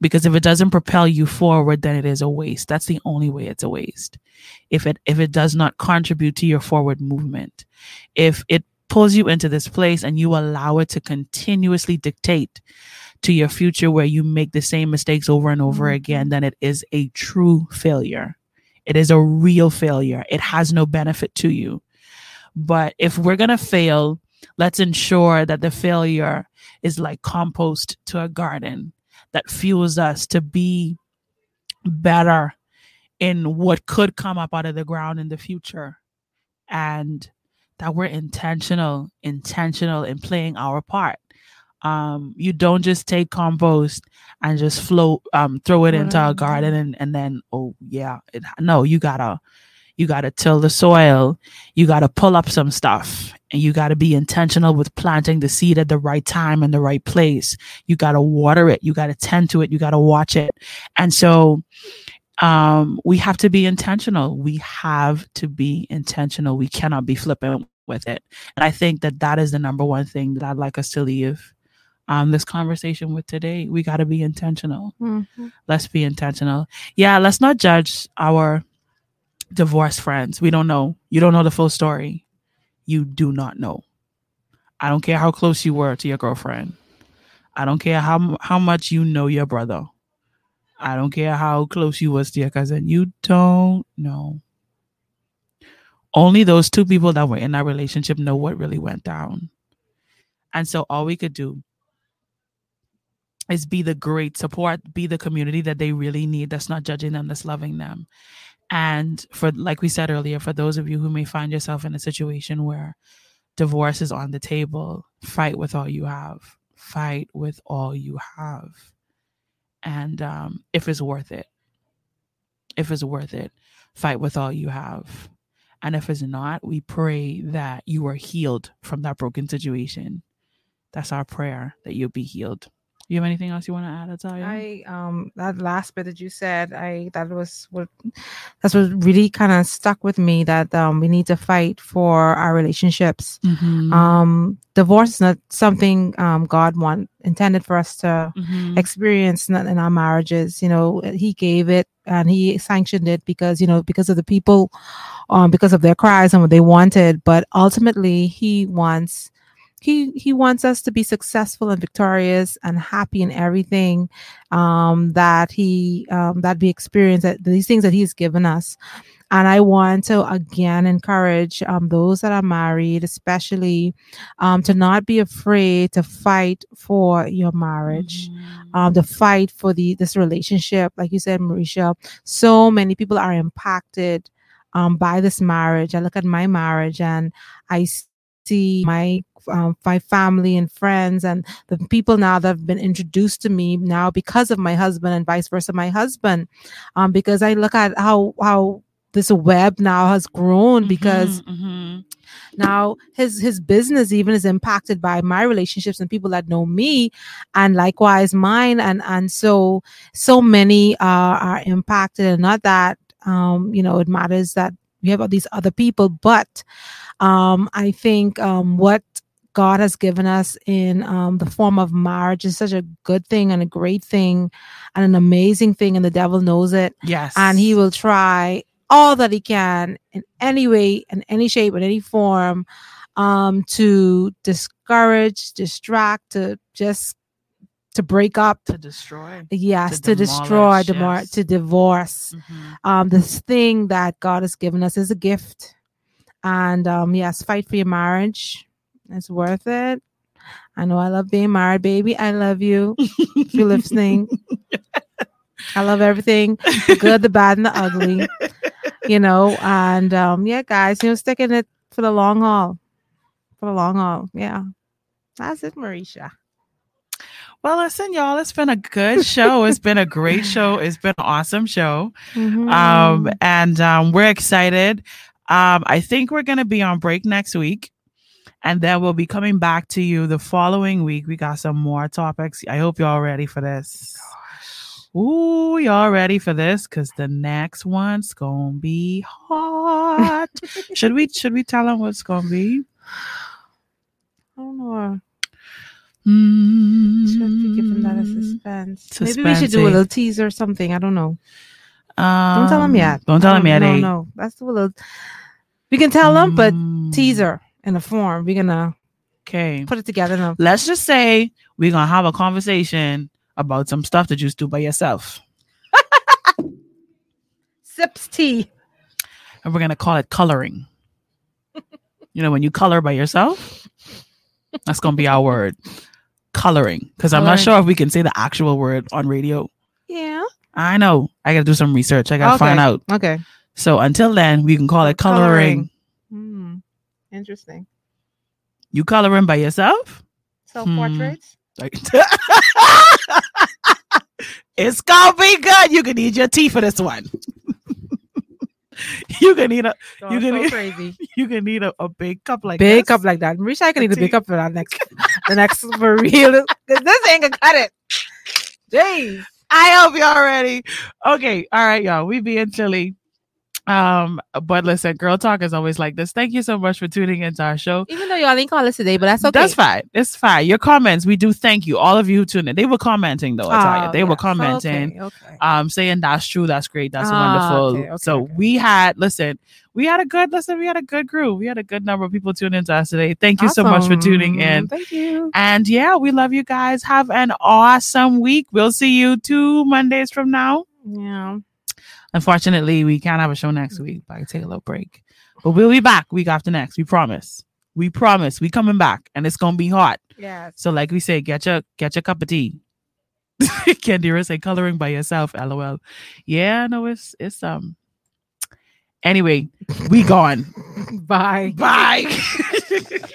Because if it doesn't propel you forward, then it is a waste. That's the only way it's a waste. If it if it does not contribute to your forward movement, if it pulls you into this place and you allow it to continuously dictate to your future where you make the same mistakes over and over mm-hmm. again, then it is a true failure. It is a real failure. It has no benefit to you. But if we're going to fail, let's ensure that the failure is like compost to a garden that fuels us to be better in what could come up out of the ground in the future. And that we're intentional, intentional in playing our part. Um, you don't just take compost and just float, um, throw it into a garden and, and then, oh yeah, it, no, you gotta, you gotta till the soil. You gotta pull up some stuff and you gotta be intentional with planting the seed at the right time and the right place. You gotta water it. You gotta tend to it. You gotta watch it. And so, um, we have to be intentional. We have to be intentional. We cannot be flippant with it. And I think that that is the number one thing that I'd like us to leave um, this conversation with today. We got to be intentional. Mhm. Let's be intentional. Yeah, let's not judge our divorced friends. We don't know. You don't know the full story. You do not know. I don't care how close you were to your girlfriend. I don't care how how much you know your brother. I don't care how close you was to your cousin. You don't know. Only those two people that were in that relationship know what really went down. And so all we could do is be the great support, be the community that they really need that's not judging them, that's loving them. And for like we said earlier, for those of you who may find yourself in a situation where divorce is on the table, fight with all you have. Fight with all you have. And um, if it's worth it, if it's worth it, fight with all you have. And if it's not, we pray that you are healed from that broken situation. That's our prayer that you'll be healed. You have anything else you want to add, Italia? I um that last bit that you said, I that was what that's what really kind of stuck with me that um we need to fight for our relationships. Mhm. Um divorce is not something um God want intended for us to Mhm. experience in, in our marriages. You know, he gave it and he sanctioned it because you know because of the people, um because of their cries and what they wanted. But ultimately, he wants he he wants us to be successful and victorious and happy in everything um, that he um, that we experience that these things that he's given us. And i want to again encourage um, those that are married especially um, to not be afraid to fight for your marriage um, to fight for the this relationship. Like you said Mericha so many people are impacted um, by this marriage. I look at my marriage and i see my um, my family and friends and the people now that have been introduced to me now because of my husband and vice versa my husband um, because i look at how how this web now has grown because Mhm. now his his business even is impacted by my relationships and people that know me and likewise mine and and so so many uh, are impacted and not that um you know it matters that we have all these other people but um i think um what God has given us in um, the form of marriage is such a good thing and a great thing and an amazing thing, and the devil knows it. Yes. And he will try all that he can in any way, in any shape, in any form, um, to discourage, distract, to just to break up, to destroy. yes, to to, destroy, demor- yes. to divorce. Mhm. Um, this thing that God has given us is a gift, and um, yes, fight for your marriage. It's worth it. I know I love being married, baby. I love you. if you're listening, I love everything the good, the bad, and the ugly. You know, and um, yeah, guys, you know, sticking it for the long haul. For the long haul. Yeah. That's it, Mericha. Well, listen, y'all, it's been a good show. It's been a great show. It's been an awesome show. Mm-hmm. Um, and um, we're excited. Um, I think we're going to be on break next week. And then we'll be coming back to you the following week. We got some more topics. I hope y'all ready for this. Ooh, y'all ready for this? Cause the next one's gonna be hot. should we should we tell them what's gonna be? I don't know. Mm, Should be giving that a suspense. Maybe we should do a little teaser or something. I don't know. Um, Don't tell them yet. Don't tell them yet. No, eh? no. That's a little. We can tell them, but Mm, teaser in a form. We're gonna Okay. put it together. A, Let's just say we're gonna have a conversation about some stuff that you just do by yourself. sips tea. and we're gonna call it coloring. you know, when you color by yourself, that's gonna be our word, coloring. Because I'm not sure if we can say the actual word on radio. Yeah. I know. I gotta do some research. I gotta Okay. find out. Okay. So until then, we can call it coloring. Hmm. Interesting. You coloring by yourself? Self Hmm. portraits. Like- it's gonna be good. You can eat your tea for this one. you can eat a You can so eat- crazy. you can eat a, a big cup like big this. cup like that. Mericha, I can eat a big cup for that next, the next for real. this ain't gonna cut it. Jeez. I hope y'all ready. Okay, all right, y'all. We being silly. Um, but listen, girl talk is always like this. Thank you so much for tuning into our show. Even though y'all ain't call us today, but that's okay. That's fine. It's fine. Your comments, we do thank you. All of you tuning in. They were commenting though. You. Oh, They were commenting. Okay. okay. um saying that's true that's great that's Ah, wonderful okay, so we had listen we had a good listen we had a good group. We had a good number of people tuning into us today. Thank you so much for tuning in. Thank you. and yeah we love you guys. Have an awesome week. We'll see you two mondays from now. Yeah. unfortunately we can't have a show next week. But i can take a little break. But we'll be back week after next we promise. We promise. We coming back and it's gonna be hot. Yeah. so like we say get your get your cup of tea. Candira say coloring by yourself, lol. Yeah, no, it's it's um anyway, we gone. Bye. Bye.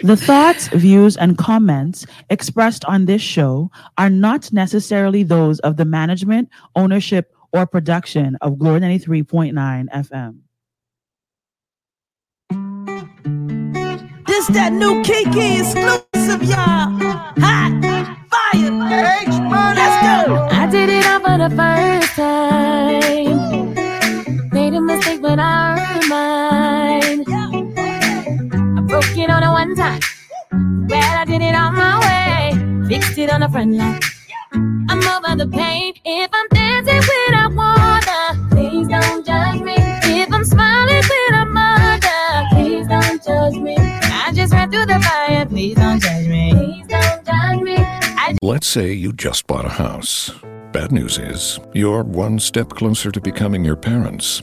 The thoughts, views, and comments expressed on this show are not necessarily those of the management, ownership, or production of Glory 93.9 FM. This that new Kiki exclusive, y'all. Hot, fire, Let's go. I did it all for the first time. Mistake, but I earned mine. I broke it on a one time. Well, I did it on my way. Fixed it on the front line. I'm over the pain. If I'm dancing without water, please don't judge me. If I'm smiling without murder, please don't judge me. I just ran through the fire. Please don't judge me. I Let's say you just bought a house. Bad news is, you're one step closer to becoming your parents.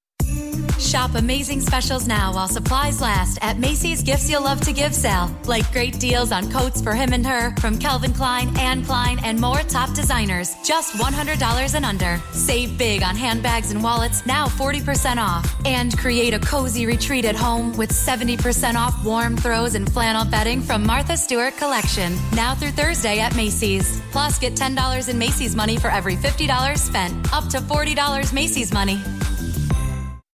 Shop amazing specials now while supplies last at Macy's Gifts You'll Love to Give sale. Like great deals on coats for him and her from Calvin Klein, Anne Klein, and more top designers. Just $100 and under. Save big on handbags and wallets, now 40% off. And create a cozy retreat at home with 70% off warm throws and flannel bedding from Martha Stewart Collection. Now through Thursday at Macy's. Plus, get $10 in Macy's money for every $50 spent. Up to $40 Macy's money.